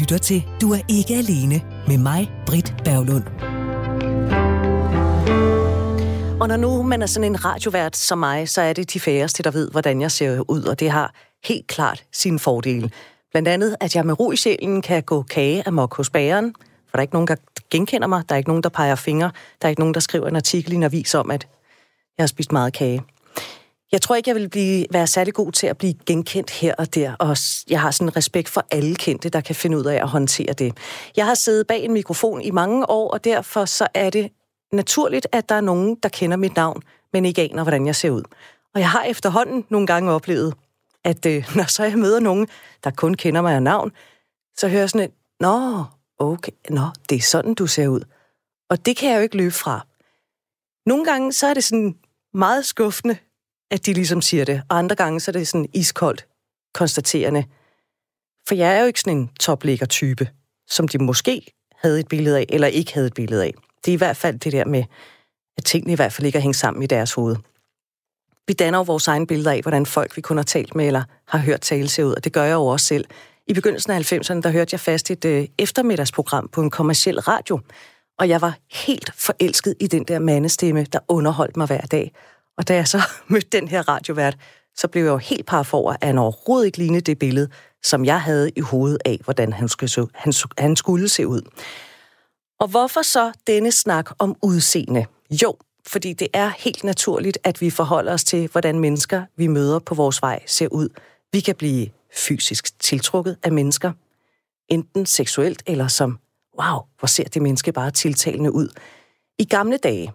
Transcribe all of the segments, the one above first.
lytter til Du er ikke alene med mig, Britt Berglund. Og når nu man er sådan en radiovært som mig, så er det de færreste, der ved, hvordan jeg ser ud, og det har helt klart sine fordele. Blandt andet, at jeg med ro i sjælen kan gå kage amok hos bageren, for der er ikke nogen, der genkender mig, der er ikke nogen, der peger fingre, der er ikke nogen, der skriver en artikel i en avis om, at jeg har spist meget kage. Jeg tror ikke, jeg vil blive, være særlig god til at blive genkendt her og der, og jeg har sådan respekt for alle kendte, der kan finde ud af at håndtere det. Jeg har siddet bag en mikrofon i mange år, og derfor så er det naturligt, at der er nogen, der kender mit navn, men ikke aner, hvordan jeg ser ud. Og jeg har efterhånden nogle gange oplevet, at øh, når så jeg møder nogen, der kun kender mig af navn, så hører jeg sådan et, nå, okay, nå, det er sådan, du ser ud. Og det kan jeg jo ikke løbe fra. Nogle gange, så er det sådan meget skuffende, at de ligesom siger det, og andre gange, så er det sådan iskoldt konstaterende. For jeg er jo ikke sådan en topligger-type, som de måske havde et billede af, eller ikke havde et billede af. Det er i hvert fald det der med, at tingene i hvert fald ikke er hængt sammen i deres hoved. Vi danner jo vores egen billeder af, hvordan folk, vi kun har talt med, eller har hørt tale ser ud, og det gør jeg jo også selv. I begyndelsen af 90'erne, der hørte jeg fast et øh, eftermiddagsprogram på en kommersiel radio, og jeg var helt forelsket i den der mandestemme, der underholdt mig hver dag. Og da jeg så mødte den her radiovært, så blev jeg jo helt par for, at han overhovedet ikke lignede det billede, som jeg havde i hovedet af, hvordan han skulle se, han, han skulle se ud. Og hvorfor så denne snak om udseende? Jo, fordi det er helt naturligt, at vi forholder os til, hvordan mennesker, vi møder på vores vej, ser ud. Vi kan blive fysisk tiltrukket af mennesker, enten seksuelt eller som, wow, hvor ser det menneske bare tiltalende ud. I gamle dage,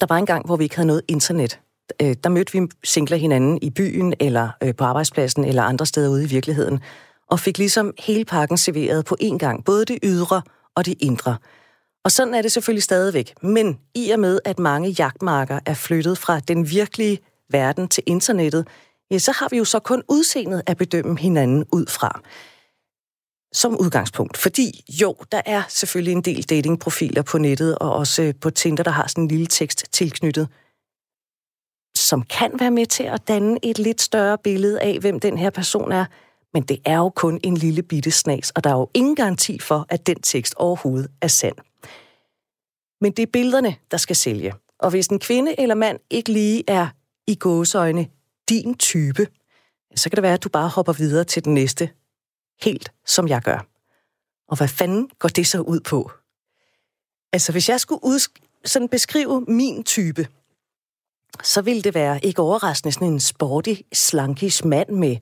der var en gang, hvor vi ikke havde noget internet. Øh, der mødte vi singler hinanden i byen, eller øh, på arbejdspladsen, eller andre steder ude i virkeligheden, og fik ligesom hele pakken serveret på én gang, både det ydre og det indre. Og sådan er det selvfølgelig stadigvæk. Men i og med, at mange jagtmarker er flyttet fra den virkelige verden til internettet, ja, så har vi jo så kun udseendet at bedømme hinanden ud fra. Som udgangspunkt. Fordi jo, der er selvfølgelig en del datingprofiler på nettet, og også øh, på Tinder, der har sådan en lille tekst tilknyttet, som kan være med til at danne et lidt større billede af, hvem den her person er. Men det er jo kun en lille bitte snas, og der er jo ingen garanti for, at den tekst overhovedet er sand. Men det er billederne, der skal sælge. Og hvis en kvinde eller mand ikke lige er i gåsøjne din type, så kan det være, at du bare hopper videre til den næste, helt som jeg gør. Og hvad fanden går det så ud på? Altså, hvis jeg skulle udsk- sådan beskrive min type, så ville det være ikke overraskende sådan en sporty, slankis mand med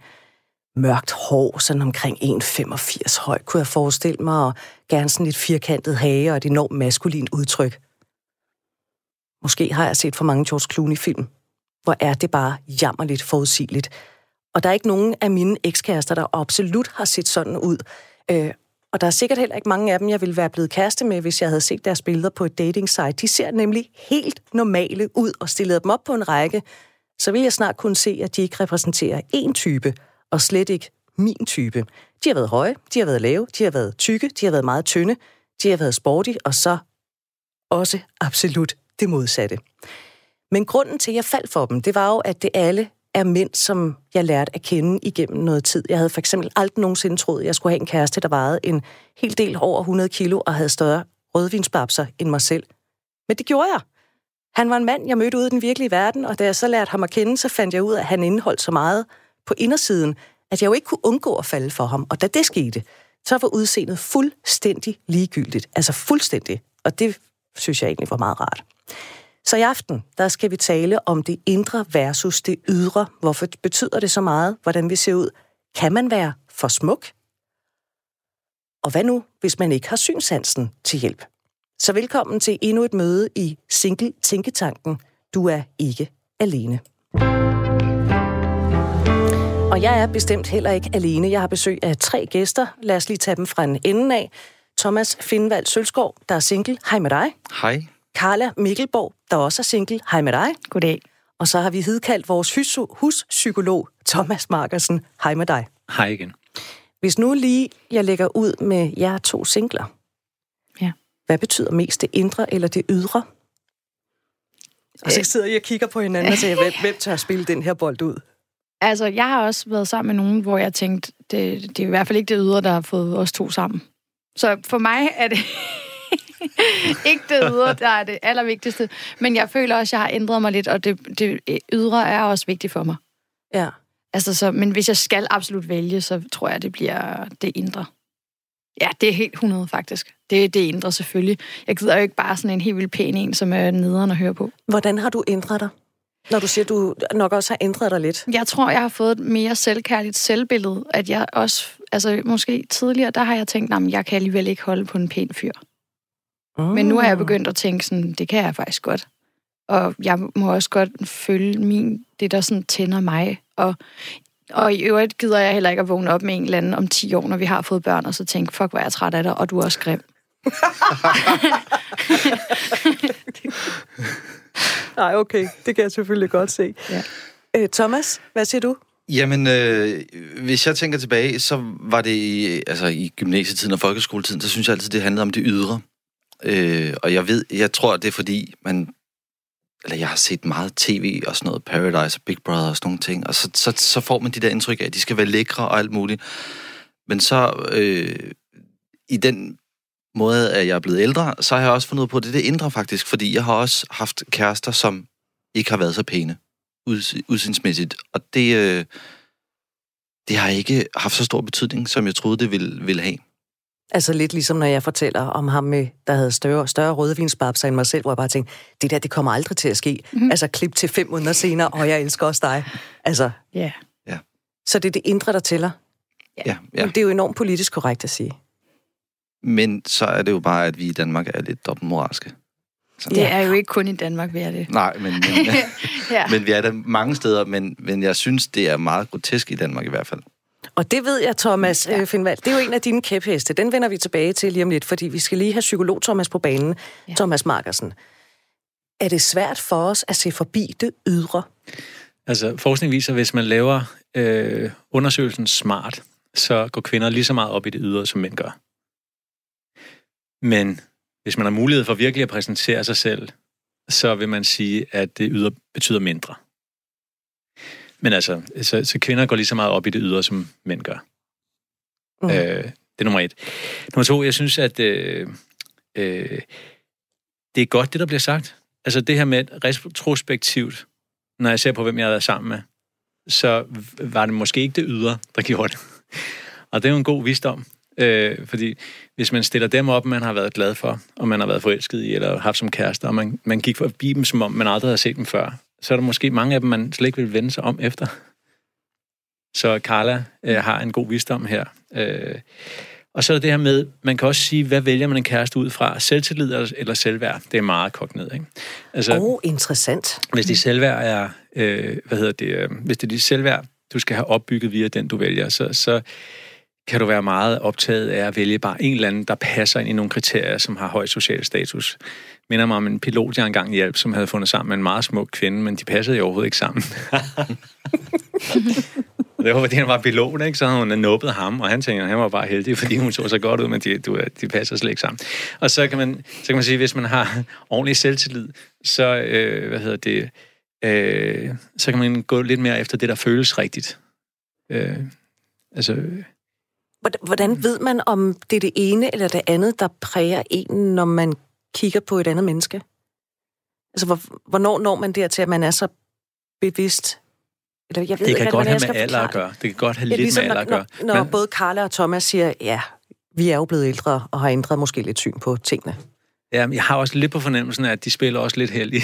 mørkt hår, sådan omkring 1,85 høj, kunne jeg forestille mig, og gerne sådan et firkantet hage og et enormt maskulint udtryk. Måske har jeg set for mange George Clooney-film. Hvor er det bare jammerligt forudsigeligt. Og der er ikke nogen af mine ekskærester, der absolut har set sådan ud. Øh, og der er sikkert heller ikke mange af dem, jeg ville være blevet kæreste med, hvis jeg havde set deres billeder på et dating site. De ser nemlig helt normale ud, og stillede dem op på en række, så vil jeg snart kunne se, at de ikke repræsenterer én type, og slet ikke min type. De har været høje, de har været lave, de har været tykke, de har været meget tynde, de har været sporty, og så også absolut det modsatte. Men grunden til, at jeg faldt for dem, det var jo, at det alle er mænd, som jeg lærte at kende igennem noget tid. Jeg havde for eksempel aldrig nogensinde troet, at jeg skulle have en kæreste, der vejede en hel del over 100 kilo og havde større rødvinsbabser end mig selv. Men det gjorde jeg. Han var en mand, jeg mødte ude i den virkelige verden, og da jeg så lærte ham at kende, så fandt jeg ud af, at han indeholdt så meget på indersiden, at jeg jo ikke kunne undgå at falde for ham. Og da det skete, så var udseendet fuldstændig ligegyldigt. Altså fuldstændig. Og det synes jeg egentlig var meget rart. Så i aften, der skal vi tale om det indre versus det ydre. Hvorfor betyder det så meget, hvordan vi ser ud? Kan man være for smuk? Og hvad nu, hvis man ikke har synsansen til hjælp? Så velkommen til endnu et møde i Single Tænketanken. Du er ikke alene. Og jeg er bestemt heller ikke alene. Jeg har besøg af tre gæster. Lad os lige tage dem fra en ende af. Thomas Findvald Sølskov, der er single. Hej med dig. Hej. Carla Mikkelborg, der også er single. Hej med dig. Goddag. Og så har vi hidkaldt vores hus- huspsykolog, Thomas Markersen. Hej med dig. Hej igen. Hvis nu lige jeg lægger ud med jer to singler, Ja. hvad betyder mest det indre eller det ydre? Og så sidder jeg og kigger på hinanden og siger, hvem, hvem tør spille den her bold ud? Altså, jeg har også været sammen med nogen, hvor jeg tænkte, det, det er i hvert fald ikke det ydre, der har fået os to sammen. Så for mig er det ikke det ydre, der er det allervigtigste. Men jeg føler også, at jeg har ændret mig lidt, og det, det ydre er også vigtigt for mig. Ja. Altså, så, men hvis jeg skal absolut vælge, så tror jeg, det bliver det indre. Ja, det er helt 100 faktisk. Det er det indre selvfølgelig. Jeg gider jo ikke bare sådan en helt vildt pæn en, som er nederen at høre på. Hvordan har du ændret dig? Når du siger, at du nok også har ændret dig lidt. Jeg tror, jeg har fået et mere selvkærligt selvbillede, at jeg også, altså måske tidligere, der har jeg tænkt, at jeg kan alligevel ikke holde på en pæn fyr. Men nu har jeg begyndt at tænke sådan, det kan jeg faktisk godt. Og jeg må også godt følge min, det der sådan tænder mig. Og, og i øvrigt gider jeg heller ikke at vågne op med en eller anden om 10 år, når vi har fået børn, og så tænke, fuck, hvor er jeg træt af dig, og du er også grim. Nej, okay. Det kan jeg selvfølgelig godt se. Ja. Øh, Thomas, hvad siger du? Jamen, øh, hvis jeg tænker tilbage, så var det i, altså, i gymnasietiden og folkeskoletiden, så synes jeg altid, det handlede om det ydre. Øh, og jeg ved, jeg tror, det er fordi, man eller jeg har set meget tv og sådan noget, Paradise og Big Brother og sådan nogle ting, og så, så, så får man de der indtryk af, at de skal være lækre og alt muligt. Men så øh, i den måde, at jeg er blevet ældre, så har jeg også fundet på, at det det indre faktisk, fordi jeg har også haft kærester, som ikke har været så pæne udsindsmæssigt, og det, øh, det har ikke haft så stor betydning, som jeg troede, det ville, ville have. Altså lidt ligesom når jeg fortæller om ham, med, der havde større, større rødvinsbabser end mig selv, hvor jeg bare tænkte, det der, det kommer aldrig til at ske. Mm-hmm. Altså klip til fem måneder senere, og jeg elsker også dig. Altså, yeah. ja. Så det er det indre, der tæller. Ja. ja. Men det er jo enormt politisk korrekt at sige. Men så er det jo bare, at vi i Danmark er lidt dobbeltmoralske. Så. Det er jo ikke kun i Danmark, vi er det. Nej, men, men, ja. men vi er der mange steder, men, men jeg synes, det er meget grotesk i Danmark i hvert fald. Og det ved jeg, Thomas ja. Øh, Finvald. Det er jo en af dine kæpheste. Den vender vi tilbage til lige om lidt, fordi vi skal lige have psykolog Thomas på banen. Ja. Thomas Markersen. Er det svært for os at se forbi det ydre? Altså, forskning viser, at hvis man laver øh, undersøgelsen smart, så går kvinder lige så meget op i det ydre, som mænd gør. Men hvis man har mulighed for virkelig at præsentere sig selv, så vil man sige, at det ydre betyder mindre. Men altså, så, så kvinder går lige så meget op i det ydre, som mænd gør. Mm. Øh, det er nummer et. Nummer to, jeg synes, at øh, øh, det er godt, det der bliver sagt. Altså det her med retrospektivt, når jeg ser på, hvem jeg har været sammen med, så var det måske ikke det ydre, der gjorde det. Og det er jo en god visdom. Øh, fordi hvis man stiller dem op, man har været glad for, og man har været forelsket i, eller haft som kærester, og man, man gik forbi dem, som om man aldrig havde set dem før, så er der måske mange af dem, man slet ikke vil vende sig om efter. Så Carla øh, har en god visdom her. Øh, og så er det her med, man kan også sige, hvad vælger man en kæreste ud fra? Selvtillid eller selvværd? Det er meget kogt ned, ikke? Altså, oh, interessant. Hvis det selvværd er, øh, hvad hedder det, øh, hvis det er dit selvværd, du skal have opbygget via den, du vælger, så, så kan du være meget optaget af at vælge bare en eller anden, der passer ind i nogle kriterier, som har høj social status. Minder mig om en pilot, jeg engang hjalp, som havde fundet sammen med en meget smuk kvinde, men de passede jo overhovedet ikke sammen. det var, fordi han var pilot, ikke? så havde hun nubbet ham, og han tænkte, at han var bare heldig, fordi hun så så godt ud, men de, du, de passer slet ikke sammen. Og så kan man, så kan man sige, at hvis man har ordentlig selvtillid, så, øh, hvad hedder det, øh, så kan man gå lidt mere efter det, der føles rigtigt. Øh, altså, Hvordan ved man, om det er det ene eller det andet, der præger en, når man kigger på et andet menneske? Altså, hvornår når man dertil, at man er så bevidst? Eller, jeg ved det kan ikke, godt have med alder at gøre. Det kan godt have ja, lidt ligesom med alder at gøre. Når, når Men... både Carla og Thomas siger, ja, vi er jo blevet ældre og har ændret måske lidt syn på tingene. Ja, jeg har også lidt på fornemmelsen af, at de spiller også lidt heldige.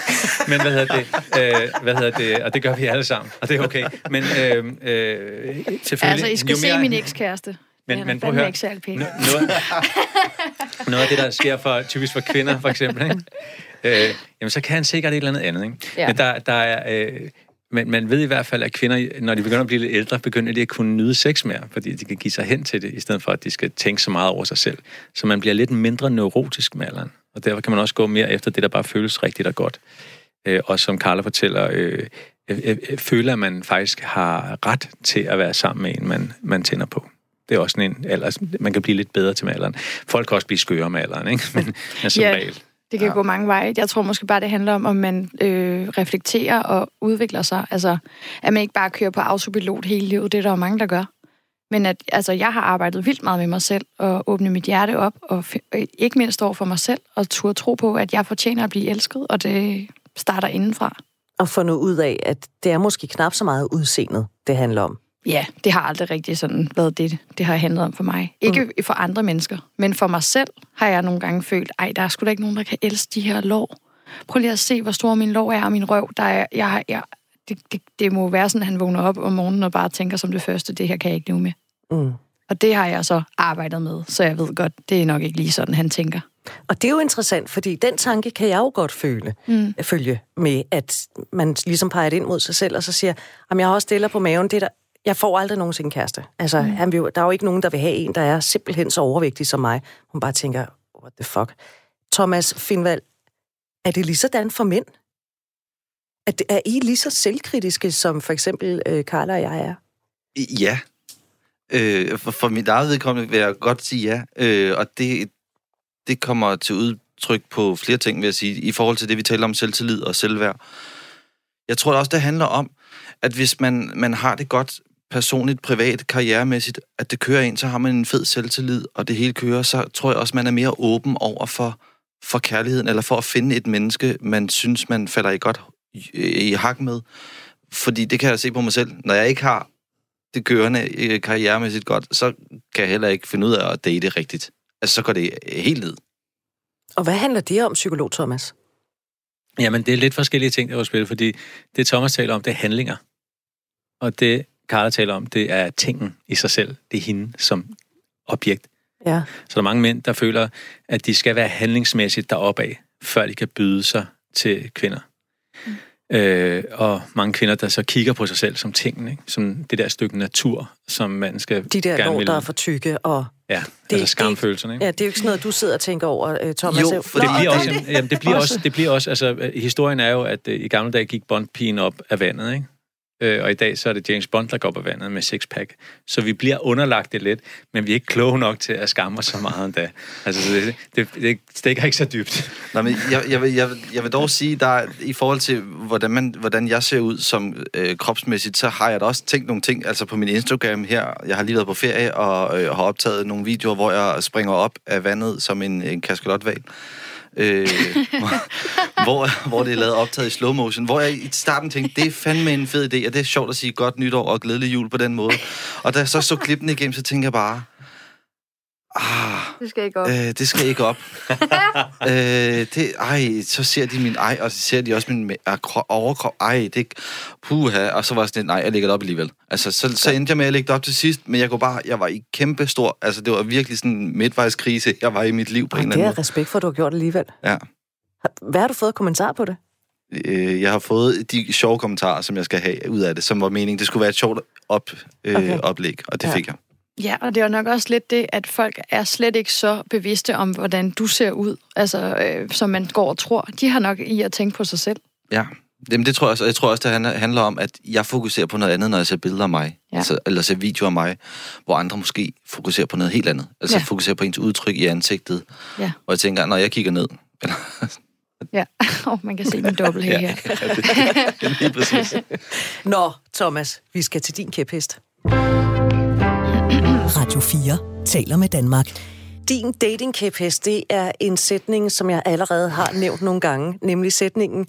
Men hvad hedder det? Øh, hvad hedder det? Og det gør vi alle sammen, og det er okay. Men øh, øh, selvfølgelig... Altså, I skal se min ekskæreste. Men, men prøv at høre. Noget, noget af det, der sker for, typisk for kvinder, for eksempel, ikke? Øh, jamen, så kan han sikkert et eller andet andet. Ikke? Ja. Men der, der er... Øh, men man ved i hvert fald, at kvinder, når de begynder at blive lidt ældre, begynder de at kunne nyde sex mere, fordi de kan give sig hen til det, i stedet for, at de skal tænke så meget over sig selv. Så man bliver lidt mindre neurotisk med alderen. Og derfor kan man også gå mere efter det, der bare føles rigtigt og godt. Øh, og som Carla fortæller, øh, øh, øh, føler, at man faktisk har ret til at være sammen med en, man, man tænder på. Det er også en alder, man kan blive lidt bedre til med alderen. Folk kan også blive skøre med alderen, ikke? Men, men som ja. regel. Det kan Ja. gå mange veje. Jeg tror måske bare, det handler om, om man øh, reflekterer og udvikler sig. Altså, at man ikke bare kører på autopilot hele livet. Det er der jo mange, der gør. Men at, altså, jeg har arbejdet vildt meget med mig selv, og åbne mit hjerte op, og øh, ikke mindst over for mig selv, og turde tro på, at jeg fortjener at blive elsket, og det starter indenfra. Og fundet ud af, at det er måske knap så meget udseendet, det handler om. Ja, det har aldrig rigtig sådan været det, det har handlet om for mig. Ikke mm. for andre mennesker, men for mig selv har jeg nogle gange følt, ej, der er sgu da ikke nogen, der kan elske de her lår. Prøv lige at se, hvor stor min lår er, og min røv. Der er, jeg, jeg, det, det, det må være sådan, at han vågner op om morgenen og bare tænker som det første, det her kan jeg ikke leve med. Mm. Og det har jeg så arbejdet med, så jeg ved godt, det er nok ikke lige sådan, han tænker. Og det er jo interessant, fordi den tanke kan jeg jo godt føle, mm. følge med, at man ligesom peger det ind mod sig selv, og så siger, at jeg har også stiller på maven, det er der, jeg får aldrig nogensinde en kæreste. Altså, mm. han vil, der er jo ikke nogen, der vil have en, der er simpelthen så overvægtig som mig. Hun bare tænker, what the fuck. Thomas Finvald, er det lige sådan for mænd? Er, det, er I lige så selvkritiske, som for eksempel øh, Carla og jeg er? Ja. Øh, for, for mit eget vedkommende vil jeg godt sige ja. Øh, og det, det kommer til udtryk på flere ting, vil jeg sige, i forhold til det, vi taler om selvtillid og selvværd. Jeg tror også, det handler om, at hvis man, man har det godt personligt, privat, karrieremæssigt, at det kører ind, så har man en fed selvtillid, og det hele kører, så tror jeg også, man er mere åben over for, for kærligheden, eller for at finde et menneske, man synes, man falder i godt i, i hak med. Fordi det kan jeg se på mig selv. Når jeg ikke har det kørende øh, karrieremæssigt godt, så kan jeg heller ikke finde ud af at date rigtigt. Altså, så går det helt ned. Og hvad handler det om, psykolog Thomas? Jamen, det er lidt forskellige ting, der er på spil, fordi det Thomas taler om, det er handlinger. Og det Carla taler om, det er tingen i sig selv. Det er hende som objekt. Ja. Så der er mange mænd, der føler, at de skal være handlingsmæssigt deroppe af, før de kan byde sig til kvinder. Mm. Øh, og mange kvinder, der så kigger på sig selv som tingen, ikke? som det der stykke natur, som man skal De der gerne lår, der er for tykke, og Ja, det- altså det- skamfølelserne. Ikke? ja, det er jo ikke sådan noget, du sidder og tænker over, øh, Thomas. Jo, for Det nå, bliver, og også, en, jamen, det bliver også, det bliver også, altså, øh, historien er jo, at øh, i gamle dage gik Bondpigen op af vandet, ikke? Øh, og i dag så er det James Bond, der går på vandet med sixpack. Så vi bliver underlagt det lidt, men vi er ikke kloge nok til at skamme os så meget endda. Altså, det, det, det stikker ikke så dybt. Nej, men jeg, jeg, vil, jeg, jeg vil dog sige, der i forhold til, hvordan, man, hvordan jeg ser ud som øh, kropsmæssigt, så har jeg da også tænkt nogle ting, altså på min Instagram her, jeg har lige været på ferie og øh, har optaget nogle videoer, hvor jeg springer op af vandet som en, en kaskelotval. Øh, hvor, hvor det er lavet optaget i slow motion, hvor jeg i starten tænkte, det er fandme en fed idé, og det er sjovt at sige godt nytår og glædelig jul på den måde. Og da jeg så så klippen igennem, så tænker jeg bare, ah, Det skal ikke op. Øh, det skal ikke op. øh, det, ej, så ser de min ej, og så ser de også min ah, kro- overkrop. Ej, det puha. Og så var jeg sådan, nej, jeg lægger det op alligevel. Altså, så, så endte jeg med at lægge det op til sidst, men jeg kunne bare, jeg var i kæmpe stor, altså det var virkelig sådan en midtvejskrise, jeg var i mit liv på en det eller er anden jeg måde. respekt for, at du har gjort alligevel. Ja. Hvad har du fået kommentar på det? Øh, jeg har fået de sjove kommentarer, som jeg skal have ud af det, som var meningen, det skulle være et sjovt op, øh, okay. oplæg, og det Ja. fik jeg. Ja, og det er nok også lidt det, at folk er slet ikke så bevidste om, hvordan du ser ud, altså øh, som man går og tror. De har nok i at tænke på sig selv. Ja, Jamen, det tror jeg også. Og jeg tror også, det handler, om, at jeg fokuserer på noget andet, når jeg ser billeder af mig. Ja. Altså, eller ser videoer af mig, hvor andre måske fokuserer på noget helt andet. Altså Ja. fokuserer på ens udtryk i ansigtet. Ja. Og jeg tænker, når jeg kigger ned... Eller, Ja, oh, man kan se min dobbelt her. ja, det, det er lige præcis. Nå, Thomas, vi skal til din kæphest. Radio 4 taler med Danmark. Din dating kæphest, det er en sætning, som jeg allerede har nævnt nogle gange, nemlig sætningen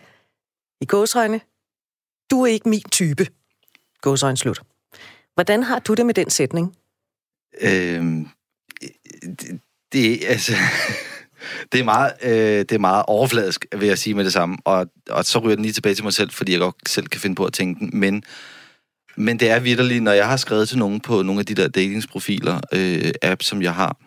i gåsøjne. Du er ikke min type. Gåsøjne slut. Hvordan har du det med den sætning? øhm, det, det, altså, det, er meget, øh, det er meget overfladisk, vil jeg sige med det samme. Og, og så ryger den lige tilbage til mig selv, fordi jeg godt selv kan finde på at tænke den. Men, men det er vidderligt, når jeg har skrevet til nogen på nogle af de der datingsprofiler, øh, app, som jeg har,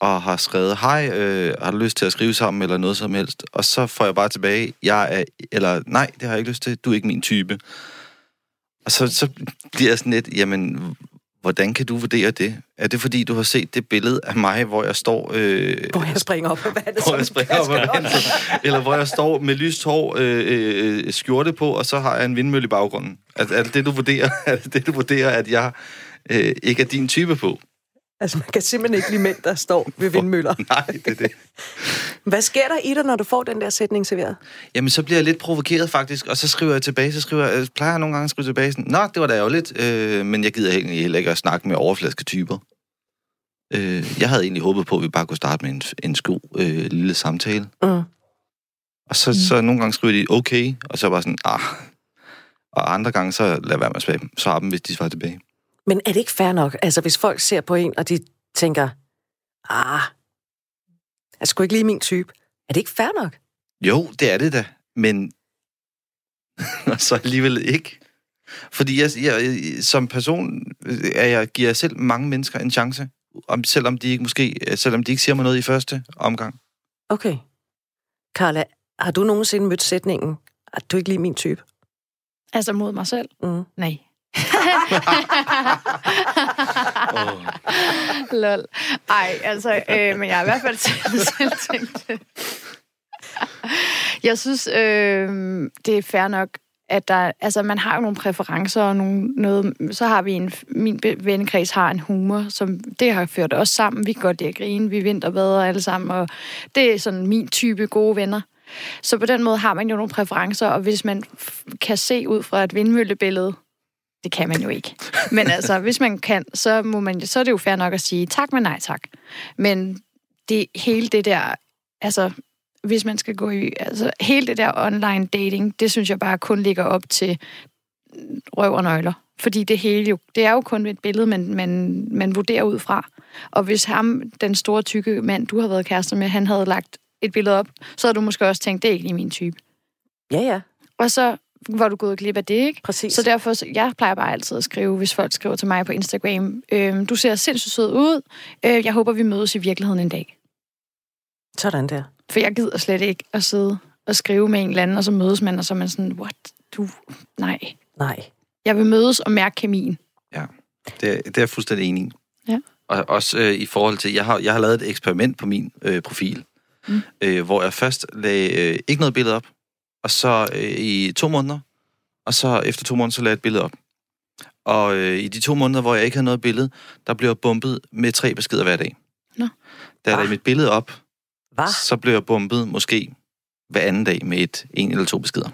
og har skrevet, hej, øh, har du lyst til at skrive sammen, eller noget som helst? Og så får jeg bare tilbage, jeg er, eller nej, det har jeg ikke lyst til, du er ikke min type. Og så, så bliver jeg sådan lidt, jamen, hvordan kan du vurdere det? Er det fordi, du har set det billede af mig, hvor jeg står... Øh, Hvor jeg springer op på vandet. hvor jeg springer op ad vandet, eller hvor jeg står med lyst hår, øh, øh, skjorte på, og så har jeg en vindmølle i baggrunden. Er, er det det, du vurderer, er det det, du vurderer at jeg øh, ikke er din type på? Altså, man kan simpelthen ikke lide mænd, der står ved vindmøller. Nej, det er det. Hvad sker der i dig, når du får den der sætning serveret? Jamen, så bliver jeg lidt provokeret faktisk, og så skriver jeg tilbage, så skriver jeg, plejer jeg nogle gange at skrive tilbage sådan, Nå, det var da ærgerligt, øh, men jeg gider egentlig heller ikke at snakke med overflaske typer. Øh, jeg havde egentlig håbet på, at vi bare kunne starte med en, en sko øh, lille samtale. Mm. Og så, mm. så nogle gange skriver de, okay, og så bare sådan, ah. Og andre gange, så lad være med at svare dem, hvis de svarer tilbage. Men er det ikke fair nok? Altså, hvis folk ser på en, og de tænker, ah, er sgu ikke lige min type. Er det ikke fair nok? Jo, det er det da, men så alligevel ikke. Fordi jeg, jeg, som person er jeg, giver jeg selv mange mennesker en chance, om, selvom de ikke måske, selvom de ikke siger mig noget i første omgang. Okay. Carla, har du nogensinde mødt sætningen, at du ikke lige min type? Altså mod mig selv? Mm. Nej oh. Lol. Ej, altså, øh, men jeg har i hvert fald selv tænkt det. Jeg synes, øh, det er fair nok, at der, altså, man har jo nogle præferencer, og nogle, noget, så har vi en, min vennekreds har en humor, som det har ført os sammen. Vi kan godt lide at grine, vi vinterbader alle sammen, og det er sådan min type gode venner. Så på den måde har man jo nogle præferencer, og hvis man kan se ud fra et vindmøllebillede, det kan man jo ikke. Men altså, hvis man kan, så, må man, så er det jo fair nok at sige tak, men nej tak. Men det hele det der, altså, hvis man skal gå i, altså, hele det der online dating, det synes jeg bare kun ligger op til røv og nøgler. Fordi det hele jo, det er jo kun et billede, man, man, man vurderer ud fra. Og hvis ham, den store tykke mand, du har været kærester med, han havde lagt et billede op, så havde du måske også tænkt, det er ikke lige min type. Ja, ja. Og så var du gået glip af det, ikke? Præcis. Så derfor, jeg plejer bare altid at skrive, hvis folk skriver til mig på Instagram, øh, du ser sindssygt sød ud, øh, jeg håber, vi mødes i virkeligheden en dag. Sådan der. For jeg gider slet ikke at sidde og skrive med en eller anden, og så mødes man, og så er man sådan, what? Du, nej. Nej. Jeg vil mødes og mærke kemien. Ja, det, det er jeg fuldstændig enig i. Ja. Og også øh, i forhold til, jeg har, jeg har lavet et eksperiment på min øh, profil, mm. øh, hvor jeg først lagde øh, ikke noget billede op, og så øh, i to måneder, og så efter to måneder, så lagde jeg et billede op. Og øh, i de to måneder, hvor jeg ikke havde noget billede, der blev jeg bumpet med tre beskeder hver dag. Nå. Da jeg lagde mit billede op, Hva? så blev jeg bumpet måske hver anden dag med et en eller to beskeder.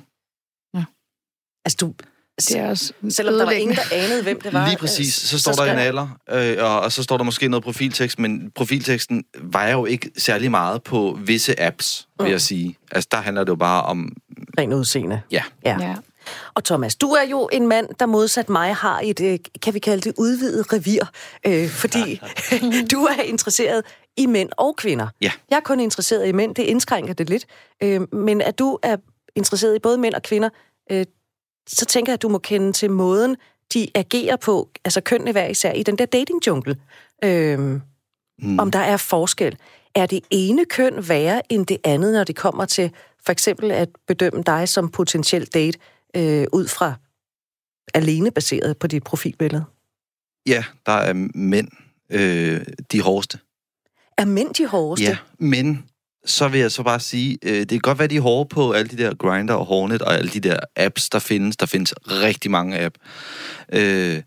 Altså, du, Det er også selvom der var ingen, der anede, hvem det var. Lige præcis. Så står så der en alder, øh, og, og så står der måske noget profiltekst, men profilteksten vejer jo ikke særlig meget på visse apps, vil Mm. jeg sige. Altså, der handler det jo bare om... Ren udseende. Ja. Ja. Ja. Og Thomas, du er jo en mand, der modsat mig har et, øh, kan vi kalde det, udvidet revir, øh, fordi du er interesseret i mænd og kvinder. Ja. Jeg er kun interesseret i mænd, det indskrænker det lidt. Øh, men at du er interesseret i både mænd og kvinder, øh, så tænker jeg, at du må kende til måden, de agerer på, altså kønnene hver især, i den der dating-jungle. Øh, Mm. om der er forskel. Er det ene køn værre end det andet, når det kommer til for eksempel at bedømme dig som potentiel date øh, ud fra alene baseret på dit profilbillede? Ja, der er mænd øh, de hårdeste. Er mænd de hårdeste? Ja, men så vil jeg så bare sige, øh, det kan godt være, de er hårde på alle de der Grindr og Hornet og alle de der apps, der findes. Der findes rigtig mange app. Øh,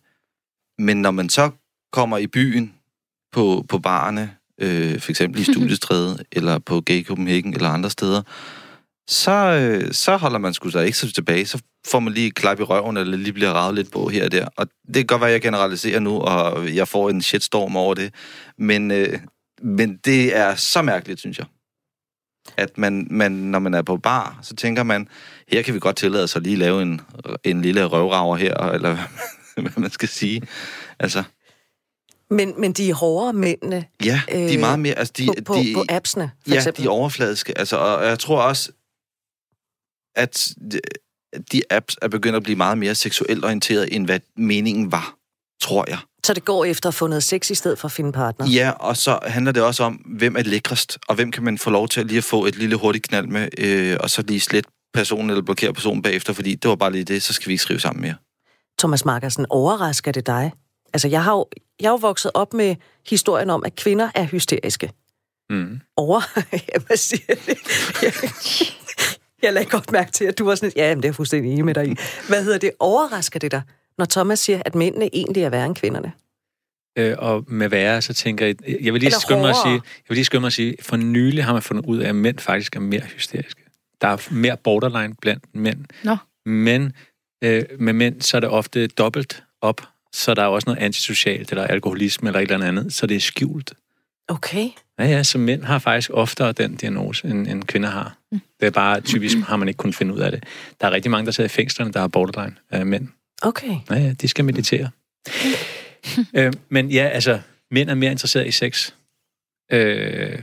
men når man så kommer i byen på, på barerne, øh, for eksempel i Studiestræde, eller på Gay Copenhagen, eller andre steder, så, øh, så holder man sgu sig ikke så tilbage. Så får man lige et klap i røven, eller lige bliver ravet lidt på her og der. Og det kan godt være, at jeg generaliserer nu, og jeg får en shitstorm over det. Men, øh, men det er så mærkeligt, synes jeg. At man, man, når man er på bar, så tænker man, her kan vi godt tillade os at lige lave en, en lille røvrager her, eller hvad man skal sige. Altså, Men, men de er hårdere mændene ja, de er Øh, meget mere... Altså, de, på, på, de, på appsene, for ja, eksempel. de er overfladiske. Altså, og jeg tror også, at de, de apps er begyndt at blive meget mere seksuelt orienteret, end hvad meningen var, tror jeg. Så det går efter at få noget sex i stedet for at finde partner? Ja, og så handler det også om, hvem er lækrest, og hvem kan man få lov til at lige at få et lille hurtigt knald med, øh, og så lige slet personen eller blokere personen bagefter, fordi det var bare lige det, så skal vi ikke skrive sammen mere. Thomas Markersen, overrasker det dig? Altså, jeg har jo, jeg har jo vokset op med historien om, at kvinder er hysteriske. Mm. Over... Ja, Hvad siger det? Jeg, lagde godt mærke til, at du var sådan... Ja, men det er jeg fuldstændig enig med dig i. Hvad hedder det? Overrasker det dig, når Thomas siger, at mændene egentlig er værre end kvinderne? øh, og med være, så tænker jeg, jeg vil lige skynde mig at sige, jeg vil lige skynde mig at sige, for nylig har man fundet ud af, at mænd faktisk er mere hysteriske. Der er mere borderline blandt mænd. Nå. Men øh, med mænd, så er det ofte dobbelt op, så der er også noget antisocialt, eller alkoholisme, eller et eller andet, så det er skjult. Okay. Ja, ja, så mænd har faktisk oftere den diagnose, end, end kvinder har. Mm. Det er bare typisk, har man ikke kunnet finde ud af det. Der er rigtig mange, der sidder i fængslerne, der har borderline øh, mænd. Okay. Ja, ja, de skal meditere. øh, men ja, altså, mænd er mere interesseret i sex. Øh,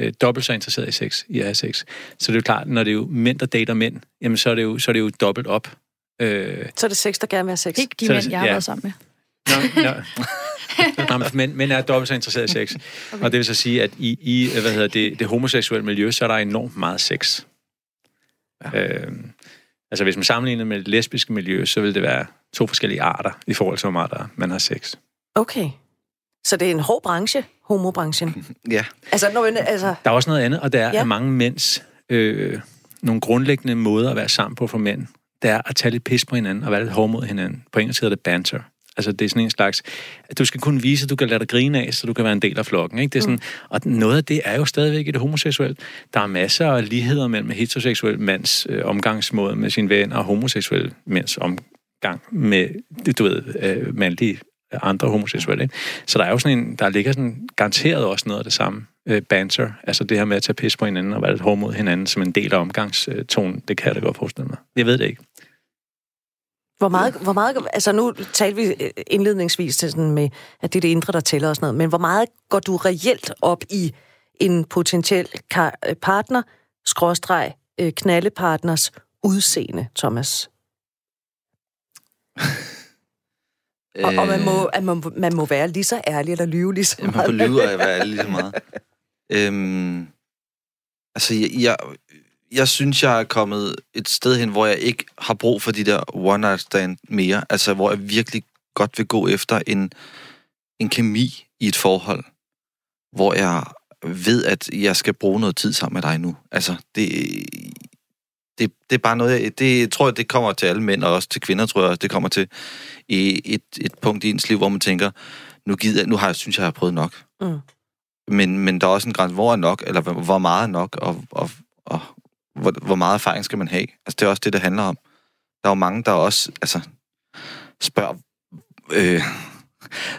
øh, dobbelt så interesseret i sex, i at have sex. Så det er jo klart, når det er jo mænd, der dater mænd, jamen så er det jo, så er det jo dobbelt op. Øh, Så er det sex, der gerne vil have sex. Ikke de Så- mænd, jeg har ja. været sammen med. Nå, nå. Nå, men mænd, mænd er dobbelt så interesseret i sex. Okay. Og det vil så sige, at i, i hvad hedder det, det homoseksuelle miljø, så er der enormt meget sex. Ja. Øh, altså hvis man sammenligner med det lesbiske miljø, så vil det være to forskellige arter i forhold til, hvor meget der, man har sex. Okay. Så det er en hård branche, homobranchen. Ja. Altså, når altså, Der er også noget andet, og det er, ja. at mange mænds øh, nogle grundlæggende måder at være sammen på for mænd, det er at tage lidt pis på hinanden og være lidt hård mod hinanden. På engelsk hedder det banter. Altså, det er sådan en slags... At du skal kunne vise, at du kan lade dig grine af, så du kan være en del af flokken. Ikke? Det er sådan, mm. Og noget af det er jo stadigvæk i det homoseksuelle. Der er masser af ligheder mellem heteroseksuel mands øh, omgangsmåde med sin ven og homoseksuel mænds omgang med, du ved, øh, mandlige andre homoseksuelle. Ikke? Så der er jo sådan en, der ligger sådan garanteret også noget af det samme øh, banter, altså det her med at tage pis på hinanden og være lidt hård mod hinanden som en del af omgangstonen, det kan jeg da godt forestille mig. Jeg ved det ikke. Hvor meget, hvor meget, altså nu talte vi øh, indledningsvis til sådan med, at det er det indre, der tæller og sådan noget, men hvor meget går du reelt op i en potentiel øh, partner, skråstreg, øh, knaldepartners udseende, Thomas? Og, og man, må, at man, man må være lige så ærlig eller lyve lige så Ja, man meget. må lyve at være ærlig lige så meget. Øhm, altså, jeg, jeg, jeg synes, jeg er kommet et sted hen, hvor jeg ikke har brug for de der one-night stand mere. Altså, hvor jeg virkelig godt vil gå efter en, en kemi i et forhold, hvor jeg ved, at jeg skal bruge noget tid sammen med dig nu. Altså, det, det, det er bare noget, jeg, det tror jeg, det kommer til alle mænd, og også til kvinder, tror jeg også, det kommer til et, et punkt i ens liv, hvor man tænker, nu, gider, nu har jeg, synes jeg, jeg har prøvet nok. Mm. Men, men der er også en grænse, hvor er nok, eller hvor- meget er nok, og, og hvor, hvor meget erfaring skal man have. Altså, det er også det, det handler om. Der er jo mange, der også altså, spørger, øh,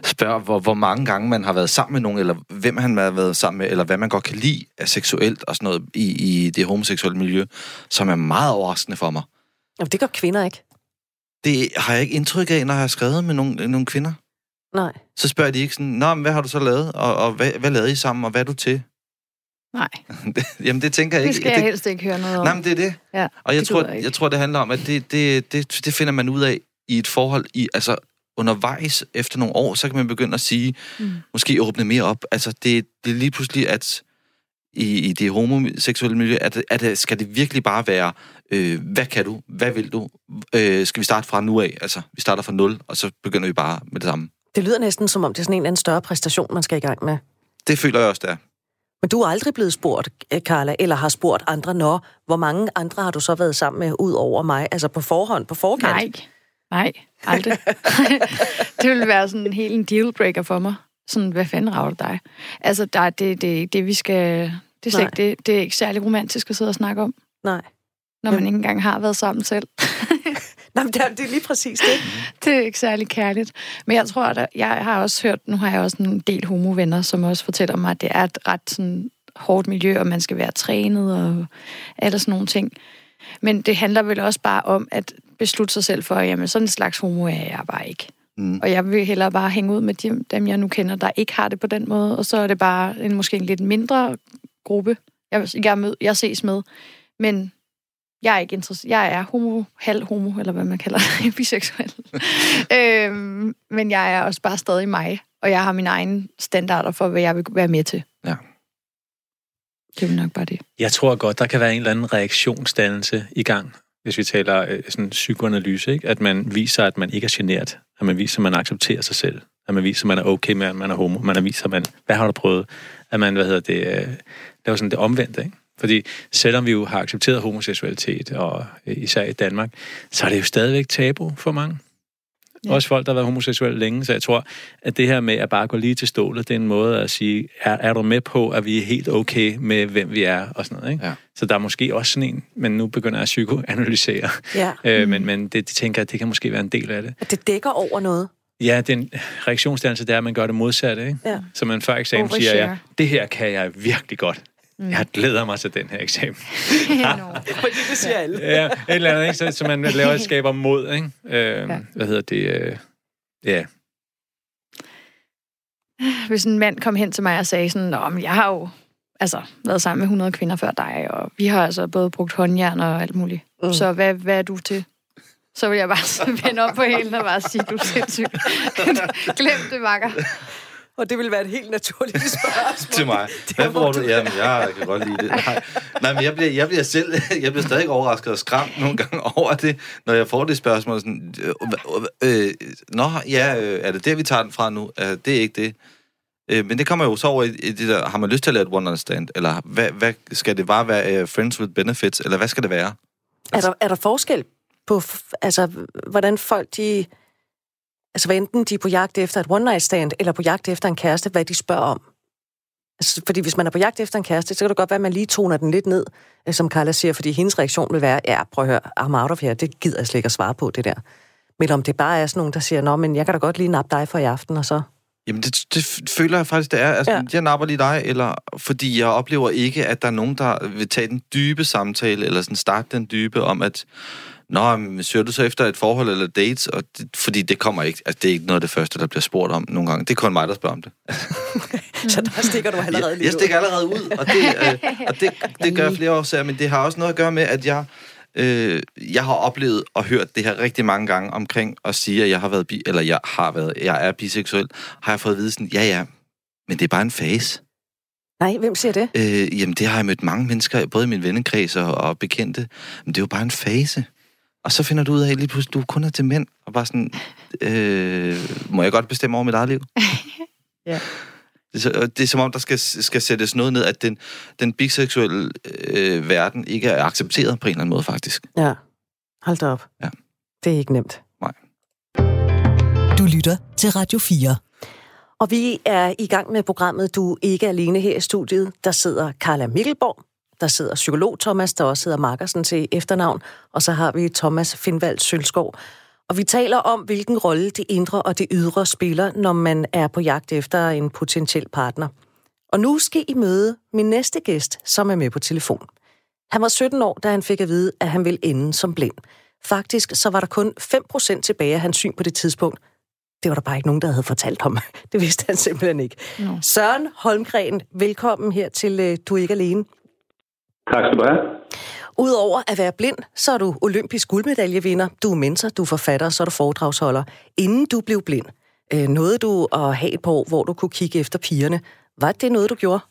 spørger hvor, hvor mange gange man har været sammen med nogen, eller hvem han har været sammen med, eller hvad man godt kan lide af seksuelt og sådan noget i, i det homoseksuelle miljø, som er meget overraskende for mig. Jamen, det gør kvinder ikke. Det har jeg ikke indtryk af, når jeg har skrevet med nogle, nogle kvinder. Nej. Så spørger de ikke sådan, Nå, men hvad har du så lavet, og, og hvad, hvad lavede I sammen, og hvad er du til? Nej, Jamen, det tænker jeg det ikke. skal jeg helst ikke høre noget om. Nej, men det er det. Ja, Og jeg det tror, jeg tror, det handler om, at det, det, det, det finder man ud af i et forhold, i, altså undervejs efter nogle år, så kan man begynde at sige, Mm. måske åbne mere op. Altså, det, det er lige pludselig, at i, i det homoseksuelle miljø, at, at det, skal det virkelig bare være, øh, hvad kan du, hvad vil du, øh, skal vi starte fra nu af? Altså, vi starter fra nul, og så begynder vi bare med det samme. Det lyder næsten som om, det er sådan en eller anden større præstation, man skal i gang med. Det føler jeg også, der. Men du er aldrig blevet spurgt, eh, Carla, eller har spurgt andre, når hvor mange andre har du så været sammen med, ud over mig? Altså på forhånd, på forkant? Nej, nej, aldrig. det ville være sådan en helt en dealbreaker for mig. Sådan, hvad fanden rager det dig? Altså, der, er det, det, det vi skal... Det er, ikke, det, det er ikke særlig romantisk at sidde og snakke om, Nej. når man ikke engang har været sammen selv. Nej, men det er, det er lige præcis det. det er ikke særlig kærligt. Men jeg tror, at jeg har også hørt, nu har jeg også en del homovenner, som også fortæller mig, at det er et ret sådan, hårdt miljø, og man skal være trænet og alle sådan nogle ting. Men det handler vel også bare om at beslutte sig selv for, jamen sådan en slags homo er jeg bare ikke. Mm. Og jeg vil hellere bare hænge ud med dem, dem, jeg nu kender, der ikke har det på den måde. Og så er det bare en måske en lidt mindre gruppe, jeg, jeg, mød, jeg ses med. Men jeg er ikke interesseret. Jeg er homo, halv homo, eller hvad man kalder det, biseksuel. øhm, men jeg er også bare stadig mig, og jeg har mine egne standarder for, hvad jeg vil være med til. Ja. Det er nok bare det. Jeg tror godt, der kan være en eller anden reaktionsdannelse i gang, hvis vi taler øh, sådan psykoanalyse, ikke? at man viser, at man ikke er generet, at man viser, at man accepterer sig selv, at man viser, at man er okay med, at man er homo, man viser, at man, hvad har du prøvet, at man, hvad hedder det, øh, var sådan det omvendte, ikke? Fordi selvom vi jo har accepteret homoseksualitet, og øh, især i Danmark, så er det jo stadigvæk tabu for mange. Ja. Også folk, der har været homoseksuelle længe. Så jeg tror, at det her med at bare gå lige til stålet, det er en måde at sige, er, er du med på, at vi er helt okay med, hvem vi er og sådan noget. Ikke? Ja. Så der er måske også sådan en, men nu begynder jeg at psykoanalysere. Ja. Øh, men men det, det tænker jeg, det kan måske være en del af det. At det dækker over noget? Ja, den reaktionsdannelse, det er, at man gør det modsatte. Ikke? Ja. Så man før eksamen siger, jeg, det her kan jeg virkelig godt. Mm. Jeg glæder mig til den her eksamen. Fordi det siger alle. ja, et eller andet, ikke? Så, så man laver et skaber mod, ikke? Øh, ja. Hvad hedder det? Øh, ja. Hvis en mand kom hen til mig og sagde sådan, Nå, jeg har jo altså, været sammen med 100 kvinder før dig, og vi har altså både brugt håndjern og alt muligt. Mm. Så hvad, hvad er du til? Så vil jeg bare vende op på hælen og bare sige, du er sindssygt. Glem det, vakker. Og det vil være et helt naturligt spørgsmål. til mig. Hvad får du? Jamen, jeg kan godt lide det. Nej, Nej men jeg bliver, jeg bliver selv, jeg bliver stadig overrasket og skræmt nogle gange over det, når jeg får det spørgsmål. Sådan, øh, øh, Nå, ja, øh, er det der, vi tager den fra nu? Er det ikke det? Øh, men det kommer jo så over i, i det der, har man lyst til at lave et one stand? Eller hvad, hvad, skal det bare være uh, friends with benefits? Eller hvad skal det være? Er der, er der forskel på, altså, hvordan folk de Altså, hvad enten de er på jagt efter et one-night stand, eller på jagt efter en kæreste, hvad de spørger om. Altså, fordi hvis man er på jagt efter en kæreste, så kan det godt være, at man lige toner den lidt ned, øh, som Carla siger, fordi hendes reaktion vil være, ja, prøv at høre, I'm out of here, det gider jeg slet ikke at svare på, det der. Men om det bare er sådan nogen, der siger, nå, men jeg kan da godt lige nappe dig for i aften, og så... Jamen, det, det føler jeg faktisk, det er. Altså, ja. jeg napper lige dig, eller fordi jeg oplever ikke, at der er nogen, der vil tage den dybe samtale, eller sådan starte den dybe om, at Nå, men søger du så efter et forhold eller dates? Og det, fordi det kommer ikke, altså det er ikke noget af det første, der bliver spurgt om nogle gange. Det er kun mig, der spørger om det. så der stikker du allerede lige Jeg, jeg stikker allerede ud, og det, øh, og det, det gør flere årsager, men det har også noget at gøre med, at jeg, øh, jeg har oplevet og hørt det her rigtig mange gange omkring at sige, at jeg har været bi, eller jeg har været, jeg er biseksuel, har jeg fået at vide sådan, ja ja, men det er bare en fase. Nej, hvem siger det? Øh, jamen, det har jeg mødt mange mennesker, både i min vennekreds og, og bekendte. Men det er jo bare en fase. Og så finder du ud af, at lige pludselig, du kun er til mænd, og bare sådan, øh, må jeg godt bestemme over mit eget liv? ja. Det er, det er som om, der skal, skal sættes noget ned, at den, den biseksuelle øh, verden ikke er accepteret på en eller anden måde, faktisk. Ja, hold da op. Ja. Det er ikke nemt. Nej. Du lytter til Radio 4. Og vi er i gang med programmet Du er ikke alene her i studiet. Der sidder Carla Mikkelborg, der sidder psykolog Thomas, der også hedder Markersen til efternavn, og så har vi Thomas Findvald Sølskov. Og vi taler om, hvilken rolle det indre og det ydre spiller, når man er på jagt efter en potentiel partner. Og nu skal I møde min næste gæst, som er med på telefon. Han var 17 år, da han fik at vide, at han ville ende som blind. Faktisk så var der kun 5% tilbage af hans syn på det tidspunkt. Det var der bare ikke nogen, der havde fortalt ham. Det vidste han simpelthen ikke. No. Søren Holmgren, velkommen her til øh, Du er ikke alene. Tak skal du have. Udover at være blind, så er du olympisk guldmedaljevinder, du er mentor, du er forfatter, så er du foredragsholder. Inden du blev blind, øh, nåede du at have et par år, hvor du kunne kigge efter pigerne. Var det noget, du gjorde?